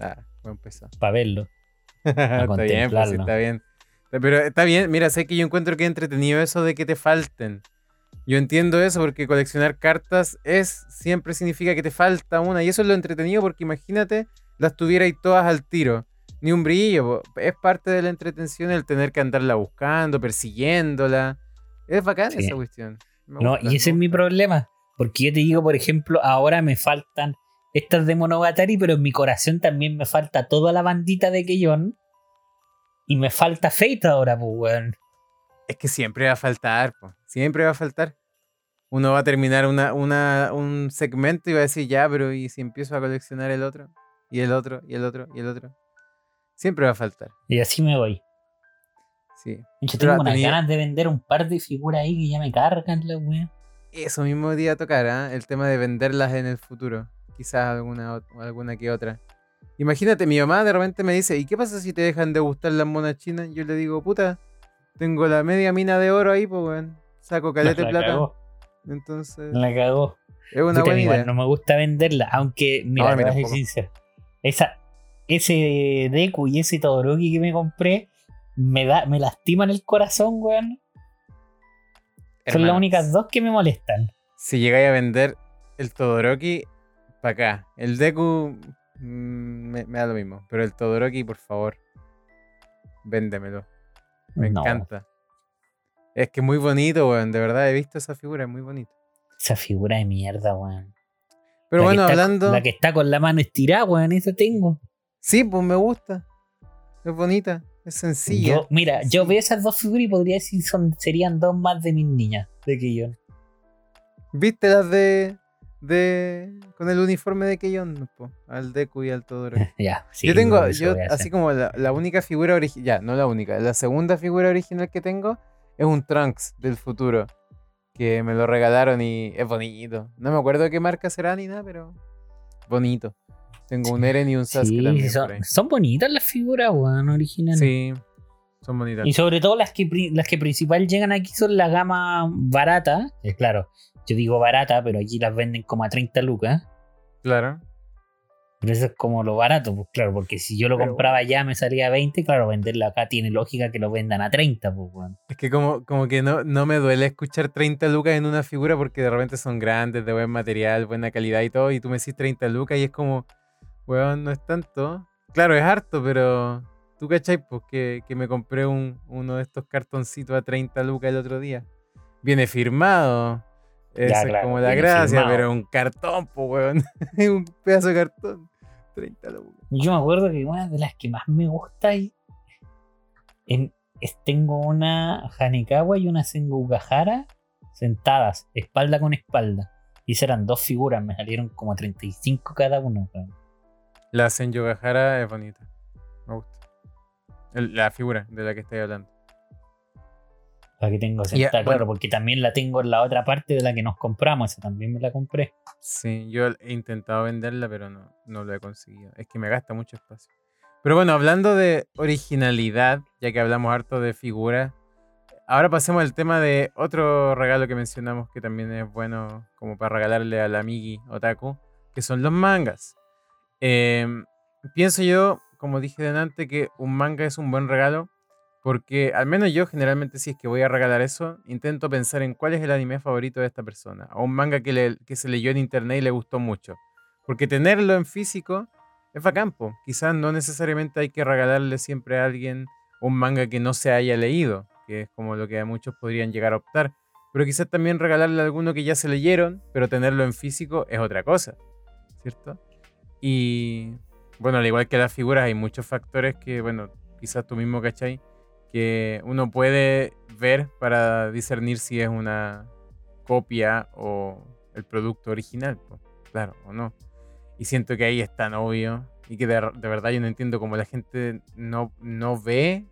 Ah, voy a empezar. Para verlo. está bien, pues está bien. Pero está bien, mira, sé que yo encuentro que es entretenido eso de que te falten. Yo entiendo eso porque coleccionar cartas es siempre significa que te falta una y eso es lo entretenido porque imagínate las tuvierais todas al tiro. Ni un brillo, es parte de la entretención el tener que andarla buscando, persiguiéndola. Es bacán Sí. esa cuestión. Me No, gusta, y ese es mi problema. Porque yo te digo, por ejemplo, ahora me faltan estas de Monogatari, pero en mi corazón también me falta toda la bandita de Keyon. Y me falta Fate ahora, pues, weón. Es que siempre va a faltar, po. siempre va a faltar. Uno va a terminar una, una- un segmento y va a decir, ya, pero ¿y si empiezo a coleccionar el otro? Y el otro, y el otro, y el otro. Siempre va a faltar. Y así me voy. Sí. Pero tengo unas tenía- ganas de vender un par de figuras ahí que ya me cargan, la weón. Eso mismo día tocar, ¿ah? El tema de venderlas en el futuro. Quizás alguna, alguna que otra. Imagínate, mi mamá de repente me dice, ¿y qué pasa si te dejan de gustar las monas chinas? Yo le digo, puta, tengo la media mina de oro ahí, pues, weón. Saco caleta de la plata. cagó, Entonces, la cagó. es una Puta, buena igual idea. no me gusta venderla, aunque, mira, No, a mí te voy a ser tampoco. sincero. Esa, ese Deku y ese Todoroki que me compré me, da, me lastiman el corazón, weón. Son las únicas dos que me molestan. Si llegáis a vender el Todoroki para acá. El Deku me, me da lo mismo. Pero el Todoroki, por favor, véndemelo. Me No, encanta. Es que es muy bonito, weón. De verdad he visto esa figura, es muy bonito. Esa figura de mierda, weón. Pero La bueno, está- hablando. La que está con la mano estirada, weón, esa tengo. Sí, pues me gusta. Es bonita, es sencilla. Yo, mira, yo veo esas dos figuras y podría decir son serían dos más de mis niñas de que yo. ¿Viste las de. De. con el uniforme de Keyon? Al Deku y al Todoroki? ya, sí. yo tengo, yo, así como la, la única figura original, ya, no la única, la segunda figura original que tengo es un Trunks del futuro, que me lo regalaron y es bonito. No me acuerdo de qué marca será ni nada, pero bonito. Tengo un Eren y un Sasuke Sí, también son bonitas las figuras, weón, originales. Sí, son bonitas. Y sobre todo las que, las que principal llegan aquí son la gama barata. Eh, claro, yo digo barata, pero aquí las venden como a 30 lucas. Claro. Pero eso es como lo barato, pues claro, porque si yo lo Pero compraba ya me salía a 20, claro, venderlo acá tiene lógica que lo vendan a 30, pues weón. Es que como, como que no, no me duele escuchar 30 lucas en una figura porque de repente son grandes, de buen material, buena calidad y todo, y tú me decís 30 lucas y es como, weón, no es tanto. Claro, es harto, pero tú cachai, pues que, que me compré un, uno de estos cartoncitos a 30 lucas el otro día. Viene firmado. Esa es claro, como la gracia, firmado. pero un cartón, pues, weón. un pedazo de cartón. 30 lucas. Yo me acuerdo que una de las que más me gusta y en- es- tengo una Hanekawa y una Sengugahara sentadas, espalda con espalda. Y esas eran dos figuras, me salieron como 35 cada una. weón. La Senyogahara es bonita. El- la figura de la que estoy hablando. La que tengo sentada, bueno. claro, porque también la tengo en la otra parte de la que nos compramos, esa también me la compré. Sí, yo he intentado venderla, pero no, no lo he conseguido. Es que me gasta mucho espacio. Pero bueno, hablando de originalidad, ya que hablamos harto de figuras, ahora pasemos al tema de otro regalo que mencionamos que también es bueno como para regalarle al amigui otaku, que son los mangas. Em, pienso yo, como dije delante, que un manga es un buen regalo porque al menos yo generalmente si es que voy a regalar eso, intento pensar en cuál es el anime favorito de esta persona. O un manga que, le- que se leyó en internet y le gustó mucho. Porque tenerlo en físico es bacán, po. Quizás no necesariamente hay que regalarle siempre a alguien un manga que no se haya leído, que es como lo que muchos podrían llegar a optar. Pero quizás también regalarle a alguno que ya se leyeron, pero tenerlo en físico es otra cosa, ¿cierto? Y bueno, al igual que las figuras, hay muchos factores que, bueno, quizás tú mismo, ¿cachai? Que uno puede ver para discernir si es una copia o el producto original, claro, o no. Y siento que ahí es tan obvio y que de, de verdad yo no entiendo cómo la gente no, no ve.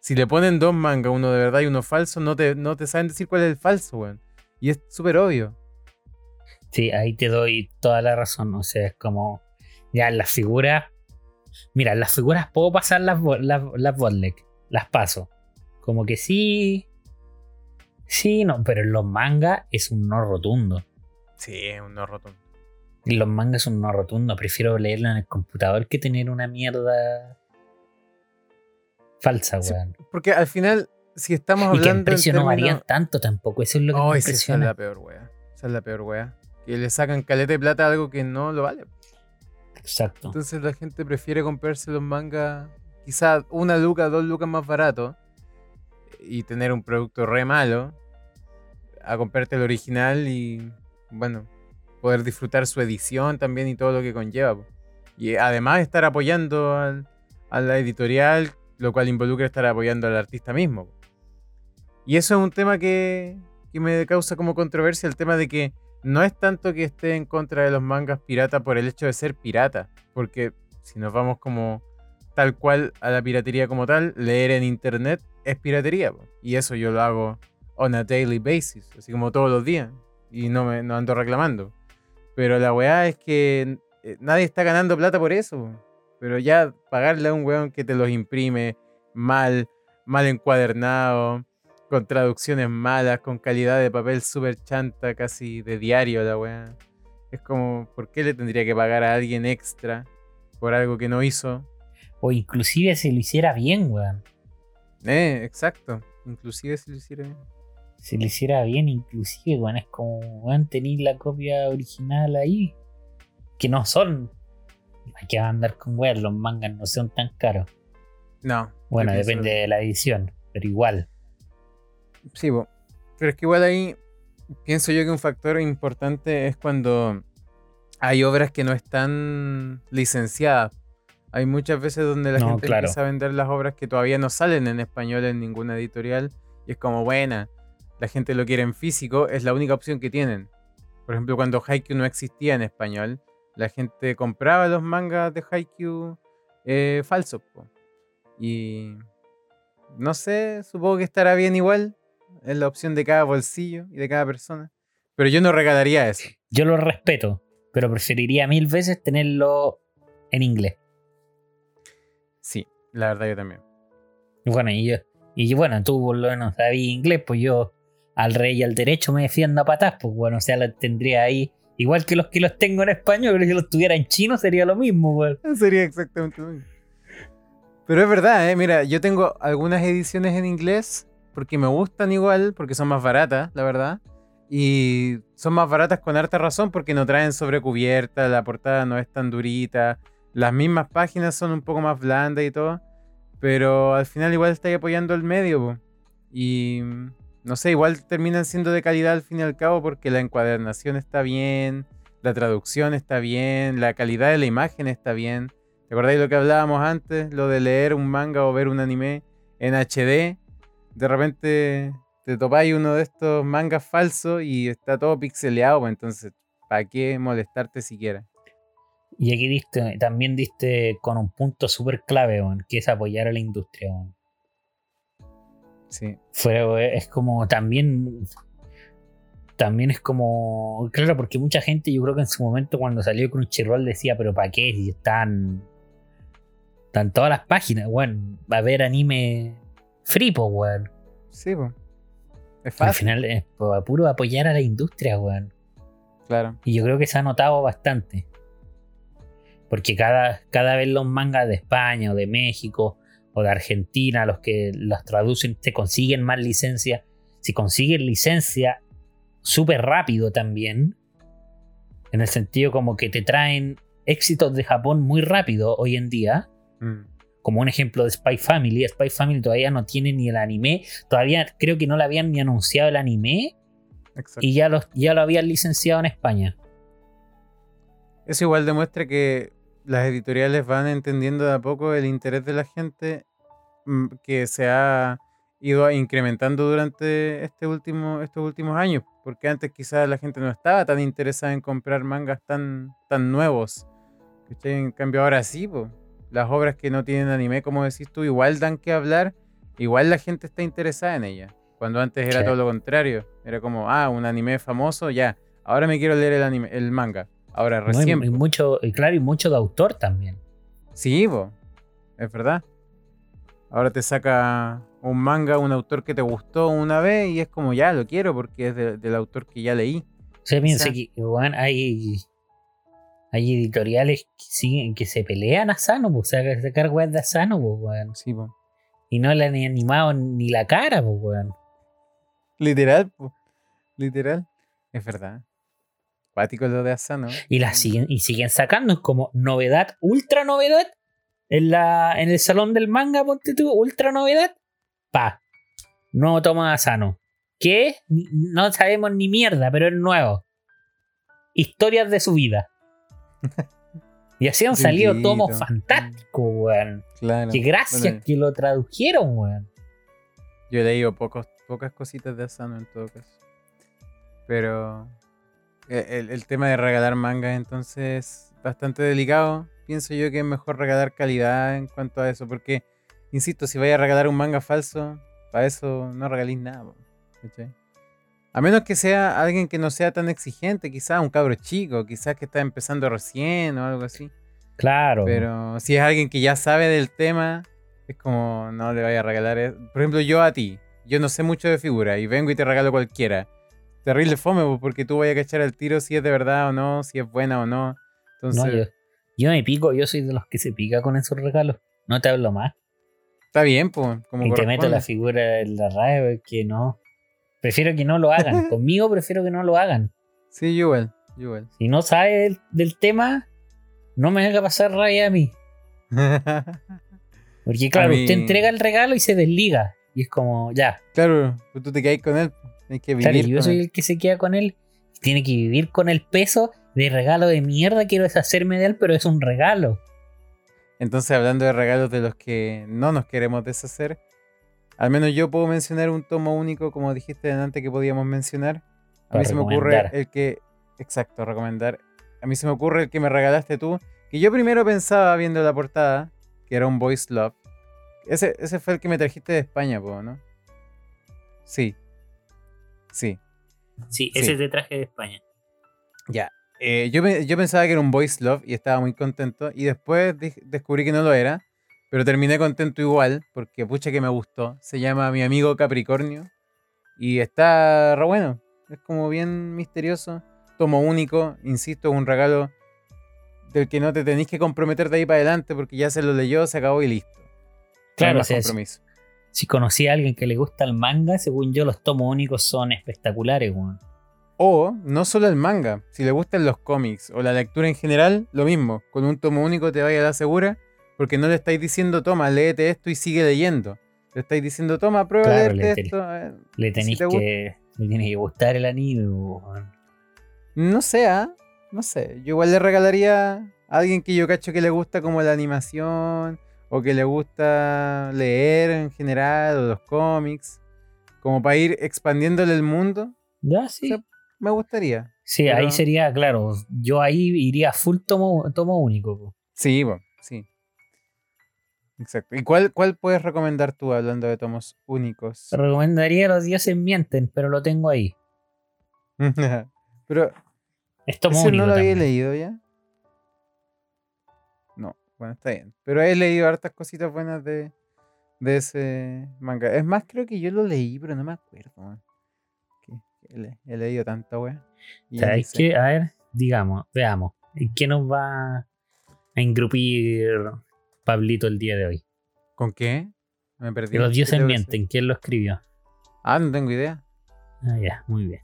Si le ponen dos mangas, uno de verdad y uno falso, no te, no te saben decir cuál es el falso, weón. Y es súper obvio. Sí, ahí te doy toda la razón. O sea, es como. Ya las figuras. Mira, las figuras puedo pasar las, las, las bootleg, Las paso. Como que sí. Sí, no, pero en los mangas es un no rotundo. Sí, es un no rotundo. En los mangas es un no rotundo. Prefiero leerlo en el computador que tener una mierda falsa, Sí, weón. Porque al final, si estamos y hablando. que en precio no varían tanto tampoco. Eso es lo que Oh, me esa es impresiona. la peor wea. Esa es la peor wea. Que le sacan caleta de plata a algo que no lo vale. Exacto. Entonces la gente prefiere comprarse los mangas quizás una luca, dos lucas más barato y tener un producto re malo a comprarte el original y bueno, poder disfrutar su edición también y todo lo que conlleva. Y además estar apoyando a la editorial, lo cual involucra estar apoyando al artista mismo. Y eso es un tema que, que me causa como controversia, el tema de que no es tanto que esté en contra de los mangas pirata por el hecho de ser pirata, porque si nos vamos como tal cual a la piratería como tal, leer en internet es piratería, y eso yo lo hago on a daily basis, así como todos los días, y no me no ando reclamando. Pero la weá es que eh, nadie está ganando plata por eso, pero ya pagarle a un weón que te los imprime mal, mal encuadernado, con traducciones malas, con calidad de papel súper chanta, casi de diario la weá. Es como, ¿por qué le tendría que pagar a alguien extra por algo que no hizo? O inclusive si lo hiciera bien, weón. Eh, exacto. Inclusive si lo hiciera bien. se le hiciera bien, inclusive, bueno, es como, weón, tener la copia original ahí. Que no son. Hay que andar con weón, los mangas no son tan caros. No. Bueno, depende de la edición, pero igual. Sí, pero es que igual ahí pienso yo que un factor importante es cuando hay obras que no están licenciadas. Hay muchas veces donde la No, gente claro. empieza a vender las obras que todavía no salen en español en ninguna editorial y es como buena. La gente lo quiere en físico, es la única opción que tienen. Por ejemplo, cuando Haikyuu no existía en español, la gente compraba los mangas de Haikyuu eh, falsos. po. Y no sé, supongo que estará bien igual. Es la opción de cada bolsillo y de cada persona. Pero yo no regalaría eso. Yo lo respeto, pero preferiría mil veces tenerlo en inglés. Sí, la verdad yo también. Bueno, y, yo, y bueno, tú por lo menos sabías inglés, pues yo al rey y al derecho me defiendo a patas, pues bueno, o sea, lo tendría ahí. Igual que los que los tengo en español, pero si los tuviera en chino sería lo mismo, pues. Sería exactamente lo mismo. Pero es verdad, ¿eh? mira, yo tengo algunas ediciones en inglés porque me gustan igual, porque son más baratas, la verdad. Y son más baratas con harta razón porque no traen sobrecubierta, la portada no es tan durita, las mismas páginas son un poco más blandas y todo. Pero al final igual estáis apoyando el medio. po. Y no sé, igual terminan siendo de calidad al fin y al cabo porque la encuadernación está bien, la traducción está bien, la calidad de la imagen está bien. ¿Te acordáis lo que hablábamos antes? Lo de leer un manga o ver un anime en HD. De repente te topáis uno de estos mangas falsos y está todo pixeleado, pues entonces, ¿para qué molestarte siquiera? Y aquí diste, también diste con un punto súper clave, que es apoyar a la industria, weón. Sí, Fue, es como también. También es como. Claro, porque mucha gente, yo creo que en su momento cuando salió Crunchyroll decía, pero ¿para qué? Si están. Están todas las páginas, weón. Va a haber anime free, po, weón. sí, pues. Es Al fácil, final es po- puro apoyar a la industria, weón. claro. Y yo creo que se ha notado bastante. Porque cada, cada vez los mangas de España o de México o de Argentina, los que los traducen, se consiguen más licencia. Si consiguen licencia súper rápido también. En el sentido como que te traen éxitos de Japón muy rápido hoy en día. Mm, Como un ejemplo de Spy Family. Spy Family todavía no tiene ni el anime. Todavía creo que no le habían ni anunciado el anime. exacto. Y ya, los, ya lo habían licenciado en España. Eso igual demuestra que las editoriales van entendiendo de a poco el interés de la gente mm, que se ha ido incrementando durante este último, estos últimos años. Porque antes quizás la gente no estaba tan interesada en comprar mangas tan, tan nuevos. En cambio ahora sí, po. Las obras que no tienen anime, como decís tú, igual dan que hablar, igual la gente está interesada en ellas. Cuando antes era Sí. todo lo contrario. Era como, ah, un anime famoso, ya. Ahora me quiero leer el, anime, el manga. Ahora No, y- recién. y, mucho, y claro, y mucho de autor también. Sí, po, es verdad. Ahora te saca un manga, un autor que te gustó una vez y es como ya lo quiero porque es de- del autor que ya leí. O sea, que weón, hay, hay editoriales que, siguen, que se pelean a Sano, pues, o sea, que sacar weas de Sano, weón. Sí. Y no le han animado ni la cara, pues, weón. Literal, po. Literal. Es verdad. Cuático lo de Asano. Y la siguen, y siguen sacando, es como novedad, ultra novedad. En, la, en el salón del manga, ponte tú, ultra novedad. Pa. Nuevo toma de Asano. ¿Qué? No sabemos ni mierda, pero es nuevo. Historias de su vida. Y así han salido tomos fantásticos, weón. Claro. Que gracias Bueno, que lo tradujeron, weón. yo he leído pocos, pocas cositas de Asano en todo caso. Pero eh, el, el tema de regalar mangas entonces es bastante delicado. Pienso yo que es mejor regalar calidad en cuanto a eso. Porque, insisto, si vais a regalar un manga falso, para eso no regalís nada. po, ¿cachai? A menos que sea alguien que no sea tan exigente, quizás un cabro chico, quizás que está empezando recién o algo así. Claro. Pero si es alguien que ya sabe del tema, es como no le vaya a regalar. e- Por ejemplo, yo a ti, yo no sé mucho de figura y vengo y te regalo cualquiera. Terrible fome, po, porque tú vayas a cachar el tiro si es de verdad o no, si es buena o no. Entonces, No, yo, yo me pico, yo soy de los que se pica con esos regalos. No te hablo más. está bien, pues. Como y te meto la figura en la radio, que no. Prefiero que no lo hagan. Conmigo prefiero que no lo hagan. Sí, igual, igual. Si no sabe del, del tema, no me haga pasar rabia a mí. Porque claro, mí- usted entrega el regalo y se desliga. Y es como, ya. claro, pues tú te quedas con él. Tienes que vivir Claro, yo con soy él. el que se queda con él. Tiene que vivir con el peso de regalo de mierda. Quiero deshacerme de él, pero es un regalo. Entonces, hablando de regalos de los que no nos queremos deshacer, al menos yo puedo mencionar un tomo único, como dijiste antes que podíamos mencionar. A Para mí se me ocurre el que. Exacto, recomendar. A mí se me ocurre el que me regalaste tú. Que yo primero pensaba viendo la portada, que era un Voice Love. Ese, ese fue el que me trajiste de España, po, ¿no? Sí. Sí. Sí, ese ese te traje de España. Ya. Eh, yo, yo pensaba que era un voice love y estaba muy contento. Y después descubrí que no lo era. Pero terminé contento igual, porque pucha que me gustó. Se llama Mi amigo Capricornio. Y está re bueno. Es como bien misterioso. Tomo único. Insisto, es un regalo del que no te tenés que comprometer de ahí para adelante, porque ya se lo leyó, se acabó y listo. No Claro, o si conocí a alguien que le gusta el manga, según yo, los tomos únicos son espectaculares, weón. O no solo el manga, si le gustan los cómics o la lectura en general, lo mismo. Con un tomo único te vaya a la segura, porque no le estáis diciendo, toma, léete esto y sigue leyendo. Le estáis diciendo, toma, prueba Claro, leerte le- esto. eh, Le si tenéis te que. Le tiene que gustar el anime, weón. No sé, ¿ah? no sé. Yo igual le regalaría a alguien que yo cacho que le gusta como la animación, o que le gusta leer en general, o los cómics, como para ir expandiéndole el mundo, Ya, sí. Me gustaría. Sí, pero- ahí sería, claro. Yo ahí iría full tomo, tomo único. po. Sí, sí. Exacto. ¿Y cuál, cuál puedes recomendar tú hablando de tomos únicos? Te recomendaría Los dioses mienten, pero lo tengo ahí. Pero, Es tomo ¿ese único. no lo había leído ya? No, bueno, está bien. Pero he leído hartas cositas buenas de, de ese manga. Es más, creo que yo lo leí, pero no me acuerdo. Que- que he, le- he leído tanta wea. ni ¿Sabes sé. qué? A ver, digamos, veamos. ¿En qué nos va a engrupir Pablito el día de hoy? ¿Con qué? Me perdí. Que los ¿Qué dioses mienten. ¿Quién lo escribió? Ah, no tengo idea. Ah, ya, muy bien.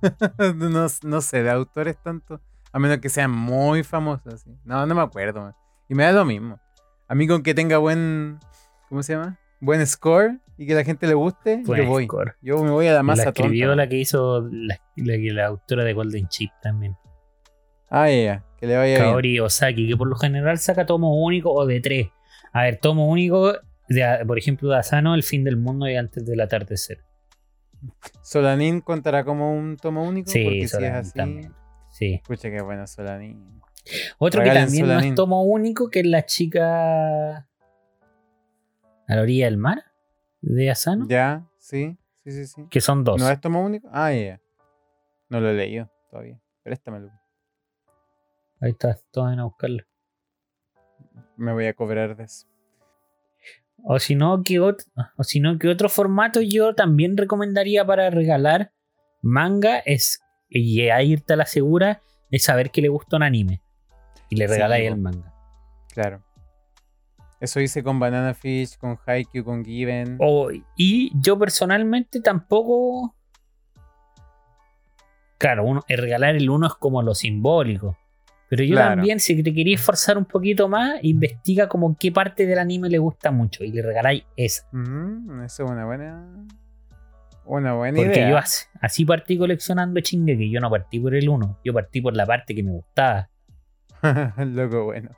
no, no sé de autores tanto. A menos que sean muy famosos. ¿sí? No, no me acuerdo. man. Y me da lo mismo. A mí con que tenga buen. ¿Cómo se llama? Buen score y que la gente le guste, Buen yo voy. score. Yo me voy a la la masa escribió tonta. la que hizo la, la, la autora de Golden Chip también. Ah, ya, ya, Que le vaya bien. Kaori Osaki, que por lo general saca tomo único o de tres. A ver, tomo único, de, por ejemplo, de Asano, El fin del mundo y antes del atardecer. Solanin contará como un tomo único. Sí, porque si es Solanin así. también. Sí. Escucha que bueno Solanin. Otro Regalen que también no Solanin. es tomo único, que es la chica a la orilla del mar de Asano, Ya, sí, sí, sí, sí. que son dos. ¿No es tomo único? Ah, ya. ya. No lo he leído todavía. Préstamelo. Ahí está, todos van a buscarlo. Me voy a cobrar de eso. O si no, que otro, o si no, que otro formato yo también recomendaría para regalar manga es, y ahí irte a la segura, es saber que le gusta un anime. Y le regaláis el manga. Claro. Eso hice con Banana Fish, con Haikyuu, con Given. O- y yo personalmente tampoco. Claro, uno, el regalar el uno es como lo simbólico. Pero yo Claro. también, si te querías esforzar un poquito más, investiga como qué parte del anime le gusta mucho y le regaláis esa. Mm, eso es una buena. Una buena Porque idea. yo así, así partí coleccionando que yo no partí por el 1, yo partí por la parte que me gustaba. Loco, bueno.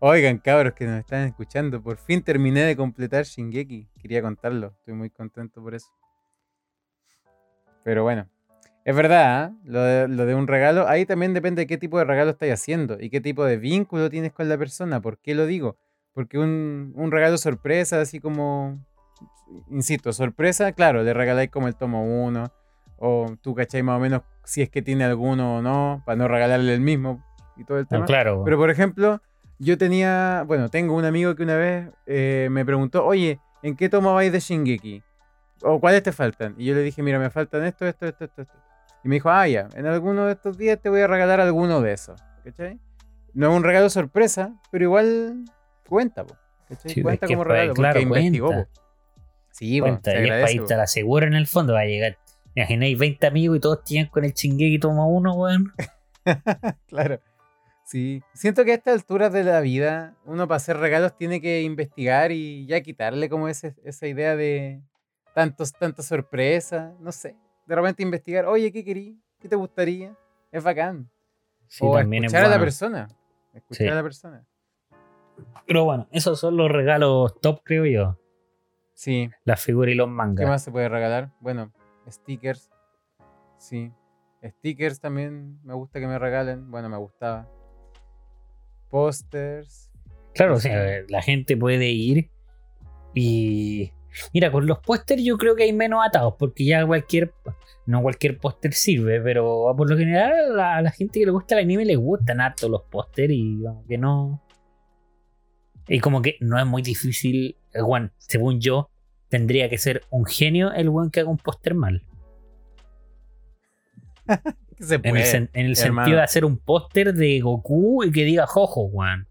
Oigan, cabros que nos están escuchando, por fin terminé de completar Shingeki. Quería contarlo, estoy muy contento por eso. Pero bueno, es verdad, ¿ah? lo, de, lo de un regalo, ahí también depende de qué tipo de regalo estáis haciendo y qué tipo de vínculo tienes con la persona. ¿Por qué lo digo? Porque un, un regalo sorpresa, así como, insisto, sorpresa, claro, le regaláis como el tomo 1, o tú cacháis más o menos si es que tiene alguno o no, para no regalarle el mismo y todo el tema. No, claro. Pero por ejemplo, yo tenía, bueno, tengo un amigo que una vez eh, me preguntó, oye, ¿en qué tomo vais de Shingeki? ¿O cuáles te faltan? Y yo le dije, mira, me faltan esto, esto, esto, esto, esto. Y me dijo, ah, ya, en alguno de estos días te voy a regalar alguno de esos. ¿Cachai? No es un regalo sorpresa, pero igual cuenta, po, ¿cachai? Sí, cuenta es que como regalo, claro, porque investigó. cuenta. po. Sí, bueno, Cuenta, se y es a la segura en el fondo, va a llegar. Imagináis 20 amigos y todos tienen con el chingue y toma uno, weón. claro. Sí. Siento que a estas alturas de la vida, uno para hacer regalos tiene que investigar y ya quitarle como ese, esa idea de tantos, tantas sorpresas. No sé. De repente investigar, oye, ¿qué querí? ¿Qué te gustaría? Es bacán. Sí, o también es escuchar a la persona. Escuchar Sí. a la persona. Pero bueno, esos son los regalos top, creo yo. Sí. Las figuras y los ¿Qué mangas. más se puede regalar? Bueno, stickers. Sí. Stickers también me gusta que me regalen. Bueno, me gustaba. Pósters. Claro, o sea, la gente puede ir y. Mira, con los pósters yo creo que hay menos atados, porque ya cualquier. No cualquier póster sirve, pero por lo general a la, gente que le gusta el anime le gustan harto los pósters y como que no. Y como que no es muy difícil. El one, según yo, tendría que ser un genio el one que haga un póster mal. Se En el, puede, sen- en el sentido de hacer un póster de Goku y que diga Jojo, weón.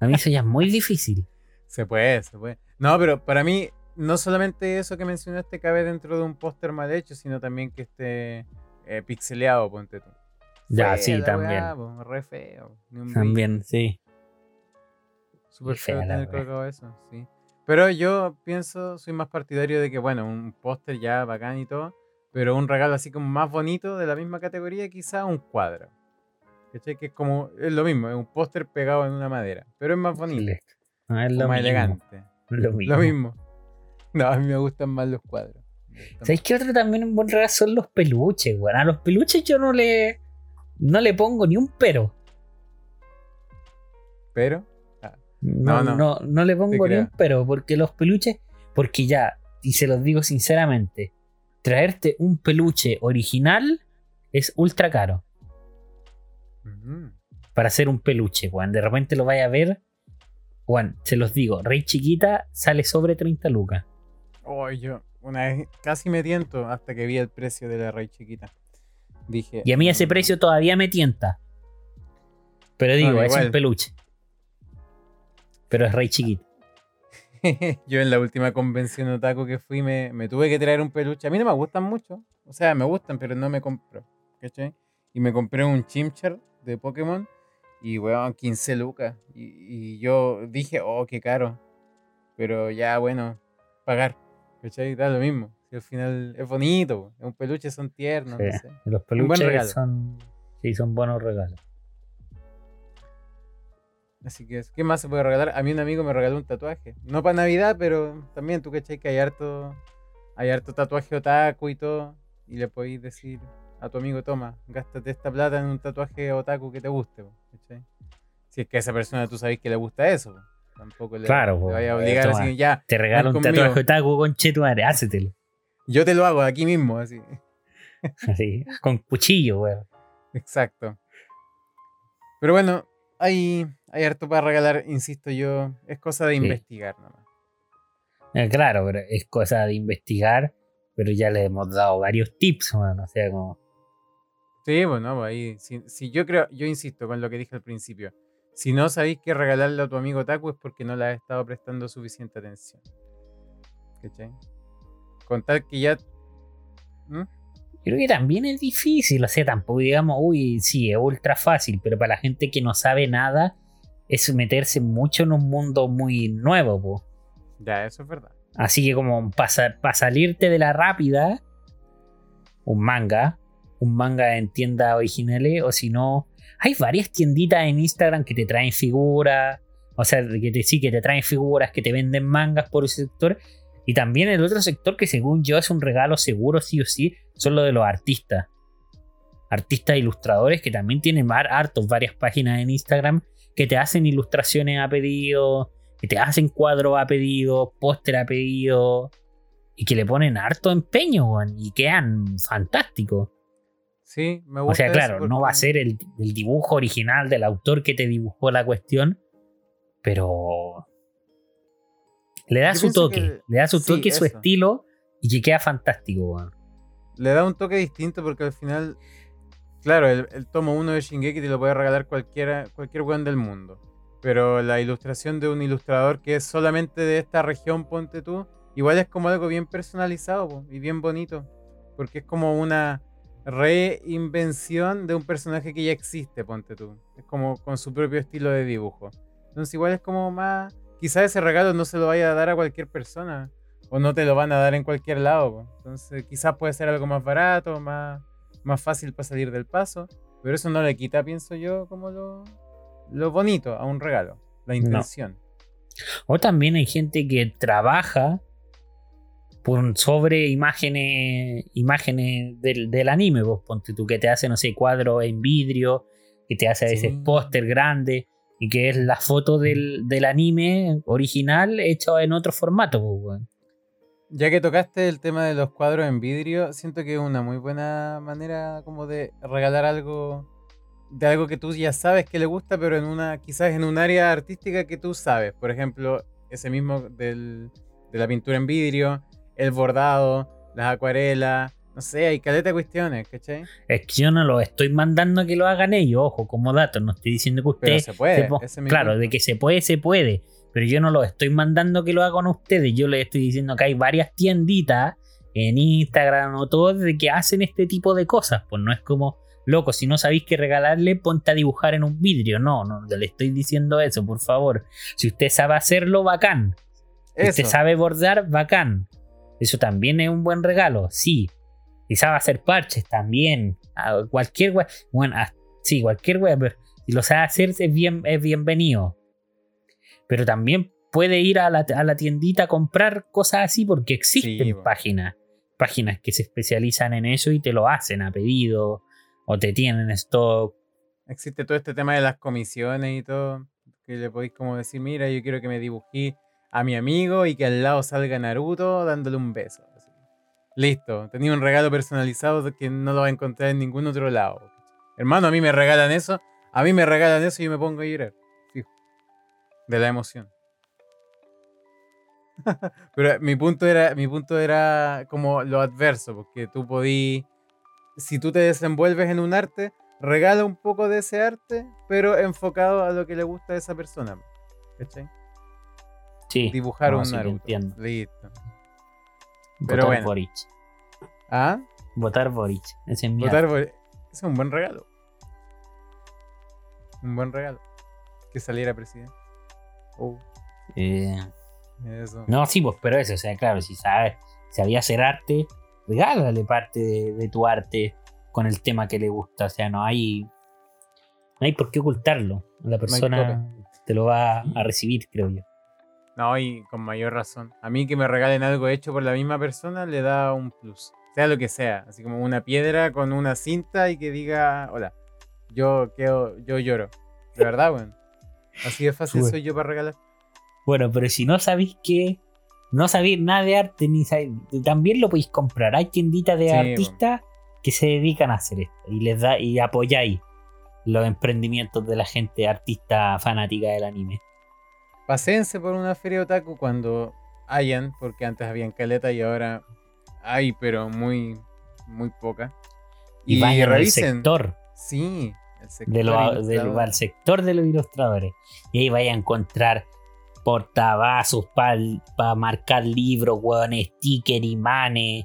A mí eso ya es muy difícil. Se puede, se puede. No, pero para mí, no solamente eso que mencionaste cabe dentro de un póster mal hecho, sino también que esté eh, pixeleado, ponte tú. Ya, Fea sí, también. weá, re feo. También, sí. Súper feo tener colocado eso, sí. Pero yo pienso, soy más partidario de que, bueno, un póster ya bacán y todo, pero un regalo así como más bonito de la misma categoría, quizá un cuadro. ¿Cachai? Que es como, es lo mismo, es un póster pegado en una madera, pero es más bonito, es lo más mismo. elegante. Lo mismo. Lo mismo. No, a mí me gustan más los cuadros. ¿Sabéis qué otro también un buen regalo son los peluches, weón? A los peluches yo no le. No le pongo ni un pero. Pero, No, No, no, no. no, le pongo ni un pero. Porque los peluches. Porque ya, y se los digo sinceramente, traerte un peluche original es ultra caro. ujú, Para hacer un peluche, weón. De repente lo vaya a ver. Juan, se los digo, Rey Chiquita sale sobre 30 lucas. Oh, yo una vez casi me tiento hasta que vi el precio de la Rey chiquita. Dije. Y a mí ese "Mm, precio todavía me tienta. Pero digo, No, es igual. un peluche. Pero es Rey Chiquita. Yo en la última convención otaku que fui me, me tuve que traer un peluche. A mí no me gustan mucho. O sea, me gustan, pero no me compro. ¿Cachai? Y me compré un Chimchar de Pokémon. Y weón, 15 lucas. Y, y yo dije, oh, qué caro. Pero ya, bueno, pagar. ¿Cachai? Da lo mismo. Si al final es bonito. Es un peluche, son tiernos. no Sí. sé. Los Un buen regalo. peluches son. Sí, son buenos regalos. Así que, ¿qué más se puede regalar? A mí un amigo me regaló un tatuaje. No para Navidad, pero también tú cachai que hay harto, hay harto tatuaje otaku y todo. Y le podéis decir a tu amigo, toma, gástate esta plata en un tatuaje otaku que te guste. po", ¿cachai? Si es que a esa persona tú sabes que le gusta eso. Po. Tampoco le, Claro, le vaya a eh, obligar toma. así, ya, Te regalo un conmigo. tatuaje otaku con chetuare, hácetelo. yo te lo hago aquí mismo, así. Así, con cuchillo, weón. Exacto. Pero bueno, hay, hay harto para regalar, insisto yo. Es cosa de Sí. investigar nomás. Eh, claro, pero es cosa de investigar. Pero ya le hemos dado varios tips. O sea, como. Sí, bueno, pues ahí. Si, si yo creo, yo insisto con lo que dije al principio. Si no sabéis qué regalarle a tu amigo Taku es porque no le has estado prestando suficiente atención. ¿Cachai? Con tal que ya. ¿Mm? Creo que también es difícil, o sea, tampoco digamos, uy, sí, es ultra fácil, pero para la gente que no sabe nada, es meterse mucho en un mundo muy nuevo, po. Ya, eso es verdad. Así que como para salirte de la rápida, un manga, un manga en tiendas originales, o si no, hay varias tienditas en Instagram que te traen figuras, o sea, que sí, que te traen figuras, que te venden mangas por ese sector, y también el otro sector que según yo es un regalo seguro sí o sí, son lo de los artistas. Artistas ilustradores que también tienen hartos, varias páginas en Instagram que te hacen ilustraciones a pedido, que te hacen cuadros a pedido, póster a pedido, y que le ponen harto empeño, y quedan fantásticos. Sí, me O gusta. sea, eso claro, no va a ser el, el dibujo original del autor que te dibujó la cuestión, pero le da Yo su toque, que- le da su sí, toque, su estilo, y que queda fantástico. Le da un toque distinto porque al final. Claro, el, el tomo 1 de Shingeki te lo puede regalar cualquiera, cualquier weón del mundo. Pero la ilustración de un ilustrador que es solamente de esta región, ponte tú, igual es como algo bien personalizado po, y bien bonito. Porque es como una reinvención de un personaje que ya existe, ponte tú. Es como con su propio estilo de dibujo. Entonces igual es como más... Quizás ese regalo no se lo vaya a dar a cualquier persona. O no te lo van a dar en cualquier lado. po. Entonces quizás puede ser algo más barato, más, más fácil para salir del paso. Pero eso no le quita, pienso yo, como lo, lo bonito a un regalo. La intención. O también hay gente que trabaja por sobre imágenes, imágenes del, del anime, vos ponte tú, que te hace, no sé, cuadros en vidrio, que te hace a veces Sí. póster grande, y que es la foto del, del anime original hecho en otro formato, pues. Ya que tocaste el tema de los cuadros en vidrio, siento que es una muy buena manera como de regalar algo de algo que tú ya sabes que le gusta, pero en una quizás en un área artística que tú sabes. Por ejemplo, ese mismo del, de la pintura en vidrio, el bordado, las acuarelas, no sé, hay caleta de cuestiones, ¿cachai? Es que yo no lo estoy mandando a que lo hagan ellos, ojo, como dato, no estoy diciendo que Pero usted se puede. se claro, punto. de que se puede, se puede. Pero yo no lo estoy mandando que lo hagan ustedes. Yo les estoy diciendo que hay varias tienditas en Instagram o todo de que hacen este tipo de cosas. Pues no es como, loco, si no sabéis qué regalarle, ponte a dibujar en un vidrio. No, no le estoy diciendo eso, por favor. Si usted sabe hacerlo, bacán. Si usted sabe bordar, bacán. Eso también es un buen regalo, sí. Si sabe hacer parches, también. Cualquier wea. Bueno, sí, cualquier pero Si lo sabe hacer, es, bien, es bienvenido. Pero también puede ir a la, a la tiendita a comprar cosas así porque existen Sí, páginas. Páginas que se especializan en eso y te lo hacen a pedido. O te tienen stock. Existe todo este tema de las comisiones y todo. Que le podéis como decir, mira, yo quiero que me dibujé a mi amigo y que al lado salga Naruto dándole un beso. Listo, tenía un regalo personalizado que no lo va a encontrar en ningún otro lado. Hermano, a mí me regalan eso, a mí me regalan eso y yo me pongo a llorar. Fijo. De la emoción. Pero mi punto era, mi punto era como lo adverso, porque tú podí, si tú te desenvuelves en un arte, regala un poco de ese arte, pero enfocado a lo que le gusta a esa persona. ¿Cachai? Sí. Dibujar no, un Naruto. entiendo. Listo. Votar bueno. Boric. ¿Ah? Votar Boric. Ese es mi Votar es un buen regalo. Un buen regalo. Que saliera presidente. Oh, Eh, eso. no, sí, pues, pero eso, o sea, claro, si sabes, sabía hacer arte, regálale parte de, de tu arte con el tema que le gusta. O sea, no hay. No hay por qué ocultarlo. La persona te lo va a recibir, creo yo. No, y con mayor razón. A mí que me regalen algo hecho por la misma persona le da un plus. Sea lo que sea. Así como una piedra con una cinta y que diga, hola, yo quedo, yo lloro. De verdad, weón. Así de fácil Sube. soy yo para regalar. Bueno, pero si no sabéis que. No sabéis nada de arte, ni sabéis- también lo podéis comprar. Hay tienditas de Sí, artistas que se dedican a hacer esto y les da y apoyáis los emprendimientos de la gente artista fanática del anime. Paséense por una feria otaku cuando hayan, porque antes habían caleta y ahora hay, pero muy, muy poca. Y, vayan al sector, Sí, el sector. de lo- del- al sector de los ilustradores. Y ahí vayan a encontrar portavasos para marcar libros, weón, sticker, imanes.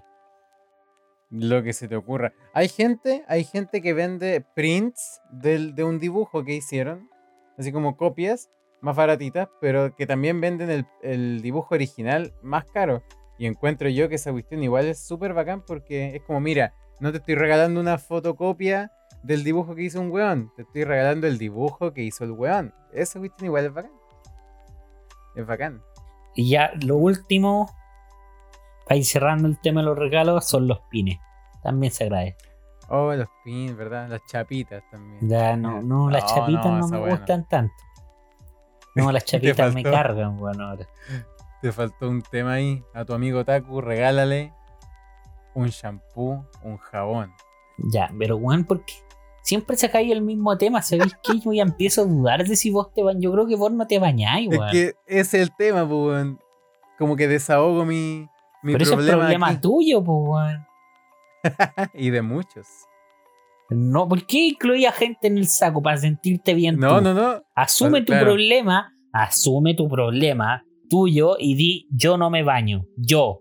Lo que se te ocurra. Hay gente, hay gente que vende prints del- de un dibujo que hicieron, así como copias más baratitas, pero que también venden el, el dibujo original más caro. Y encuentro yo que esa cuestión igual es súper bacán porque es como, mira, no te estoy regalando una fotocopia del dibujo que hizo un weón, te estoy regalando el dibujo que hizo el weón. Esa cuestión igual es bacán. Es bacán. Y ya lo último, para ir cerrando el tema de los regalos, son los pines. También se agradece. Oh, los pins, ¿verdad? Las chapitas también. Ya no, no, las No, chapitas no, me gustan tanto. No, las chapitas me cargan, bueno, ahora. Te faltó un tema ahí. A tu amigo Taku, regálale un shampoo, un jabón. Ya, pero weón, porque siempre sacáis el mismo tema, ¿sabéis qué? Yo ya empiezo a dudar de si vos te bañáis. Yo creo que vos no te bañáis, Es weón. que ese es el tema, weón. Como que desahogo mi, mi Pero ese es problema. problema aquí. tuyo, weón. y de muchos. No, ¿por qué incluía gente en el saco para sentirte bien No, tú? no, no. Asume tu claro. problema, asume tu problema, tuyo y di yo no me baño. Yo.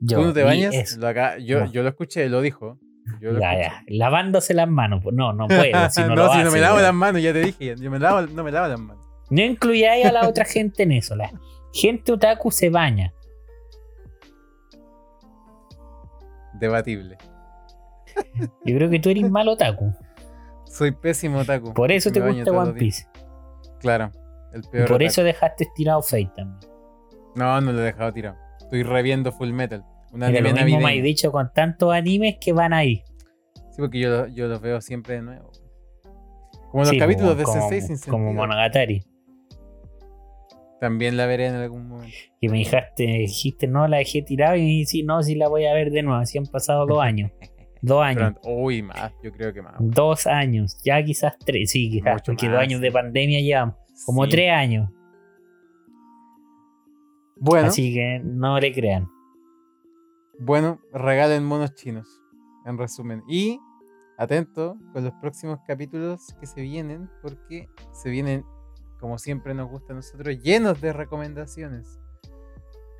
Yo. ¿Tú no te bañas? Lo acá, yo, No. yo lo escuché, lo dijo. Yo lo Ya, ya. Lavándose las manos. No, no puedo. Si no, no, lo si no me lavo las manos, ya te dije. Yo me lavo, no me lavo las manos. No incluyáis a la otra gente en eso. La gente otaku se baña. Debatible. Yo creo que tú eres mal otaku. Soy pésimo otaku. Por eso Me te gusta One los. Piece. Claro. El Y peor por otaku. eso dejaste estirado Fate también. No, no lo he dejado tirado. Estoy reviendo Full Metal. Un Mira, lo mismo me has dicho con tantos animes que van ahí. Sí, porque yo, lo- yo los veo siempre de nuevo. Como los Sí, capítulos como- de como, Sensei sin como sentido. Monogatari. También la veré en algún momento. Que me dijiste, dijiste, no, la dejé tirada y sí, no, sí la voy a ver de nuevo. Así han pasado dos años. Dos años. Pero- uy, más, yo creo que más. Dos años. Ya quizás tres. Sí, quizás. Mucho Porque más, dos años de pandemia llevamos. Como Sí. tres años. Bueno, Así que no le crean. bueno, regalen monos chinos. En resumen. Y atento con los próximos capítulos que se vienen. Porque se vienen, como siempre nos gusta a nosotros, llenos de recomendaciones.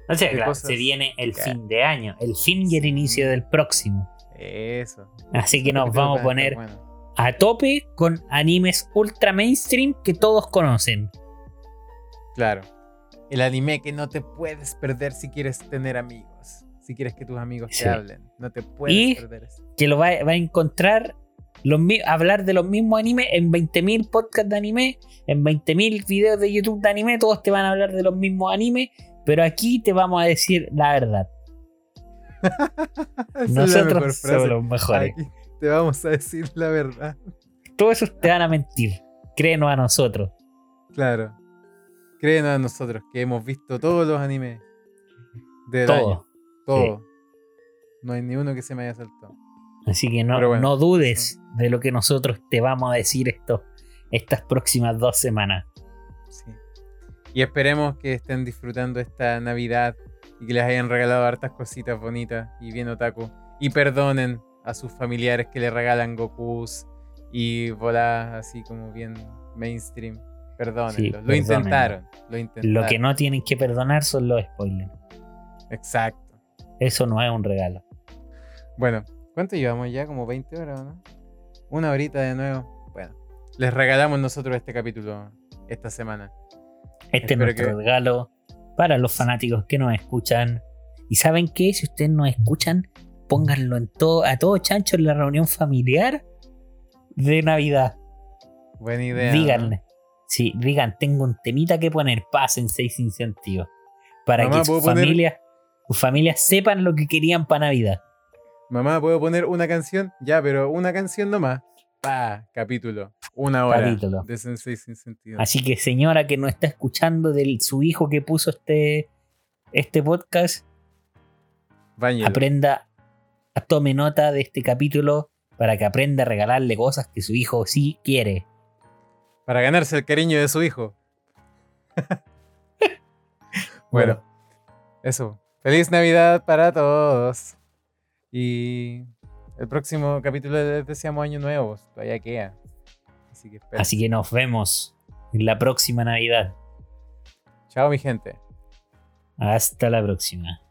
O sea, ¿Qué claro, cosas? se viene el fin de año. El fin y el inicio del próximo. Eso. Así que nos vamos a poner a tope con animes ultra mainstream que todos conocen. Claro. El anime que no te puedes perder si quieres tener amigos. Si quieres que tus amigos Sí. te hablen. No te puedes Y- perder. Que lo va, va a encontrar los, hablar de los mismos animes en 20.000 podcasts de anime, en 20.000 videos de YouTube de anime, todos te van a hablar de los mismos animes, pero aquí te vamos a decir la verdad. Nosotros somos los mejores. Aquí te vamos a decir la verdad. Todos esos te van a mentir. Créenos a nosotros. Claro. Créenos a nosotros que hemos visto todos los animes del año. Todo. Todo. No hay ni uno que se me haya saltado. Así que no, bueno, no dudes de lo que nosotros te vamos a decir esto, estas próximas dos semanas. Sí. Y esperemos que estén disfrutando esta Navidad y que les hayan regalado hartas cositas bonitas y bien otaku. Y perdonen a sus familiares que le regalan Gokus y voladas así como bien mainstream. Perdónenlos. Sí, lo perdónenlo. intentaron. Lo intentaron. Lo que no tienen que perdonar son los spoilers. Exacto. Eso no es un regalo. Bueno, ¿cuánto llevamos ya? ¿Como 20 horas o no? Una horita de nuevo. Bueno, les regalamos nosotros este capítulo esta semana. Este es nuestro que- regalo para los fanáticos que nos escuchan. Y saben qué, si ustedes nos escuchan, pónganlo en todo, a todo chancho en la reunión familiar de Navidad. Buena idea. ¿no? Díganle. Sí, digan, tengo un temita que poner, pasen seis sin sentido. Para Mamá, que sus ¿puedo poner- familias, sus familias sepan lo que querían para Navidad. Mamá, ¿puedo poner una canción? Ya, pero una canción nomás. Pa, capítulo. Una hora Capítulo. de Sensei sin sentido. Así que señora que no está escuchando de su hijo que puso este, este podcast, Báñelo. aprenda, tome nota de este capítulo para que aprenda a regalarle cosas que su hijo sí quiere. Para ganarse el cariño de su hijo. bueno, eso. Feliz Navidad para todos. Y el próximo capítulo les deseamos año nuevo. Todavía queda. Así que espera. Así que nos vemos en la próxima Navidad. Chao, mi gente. Hasta la próxima.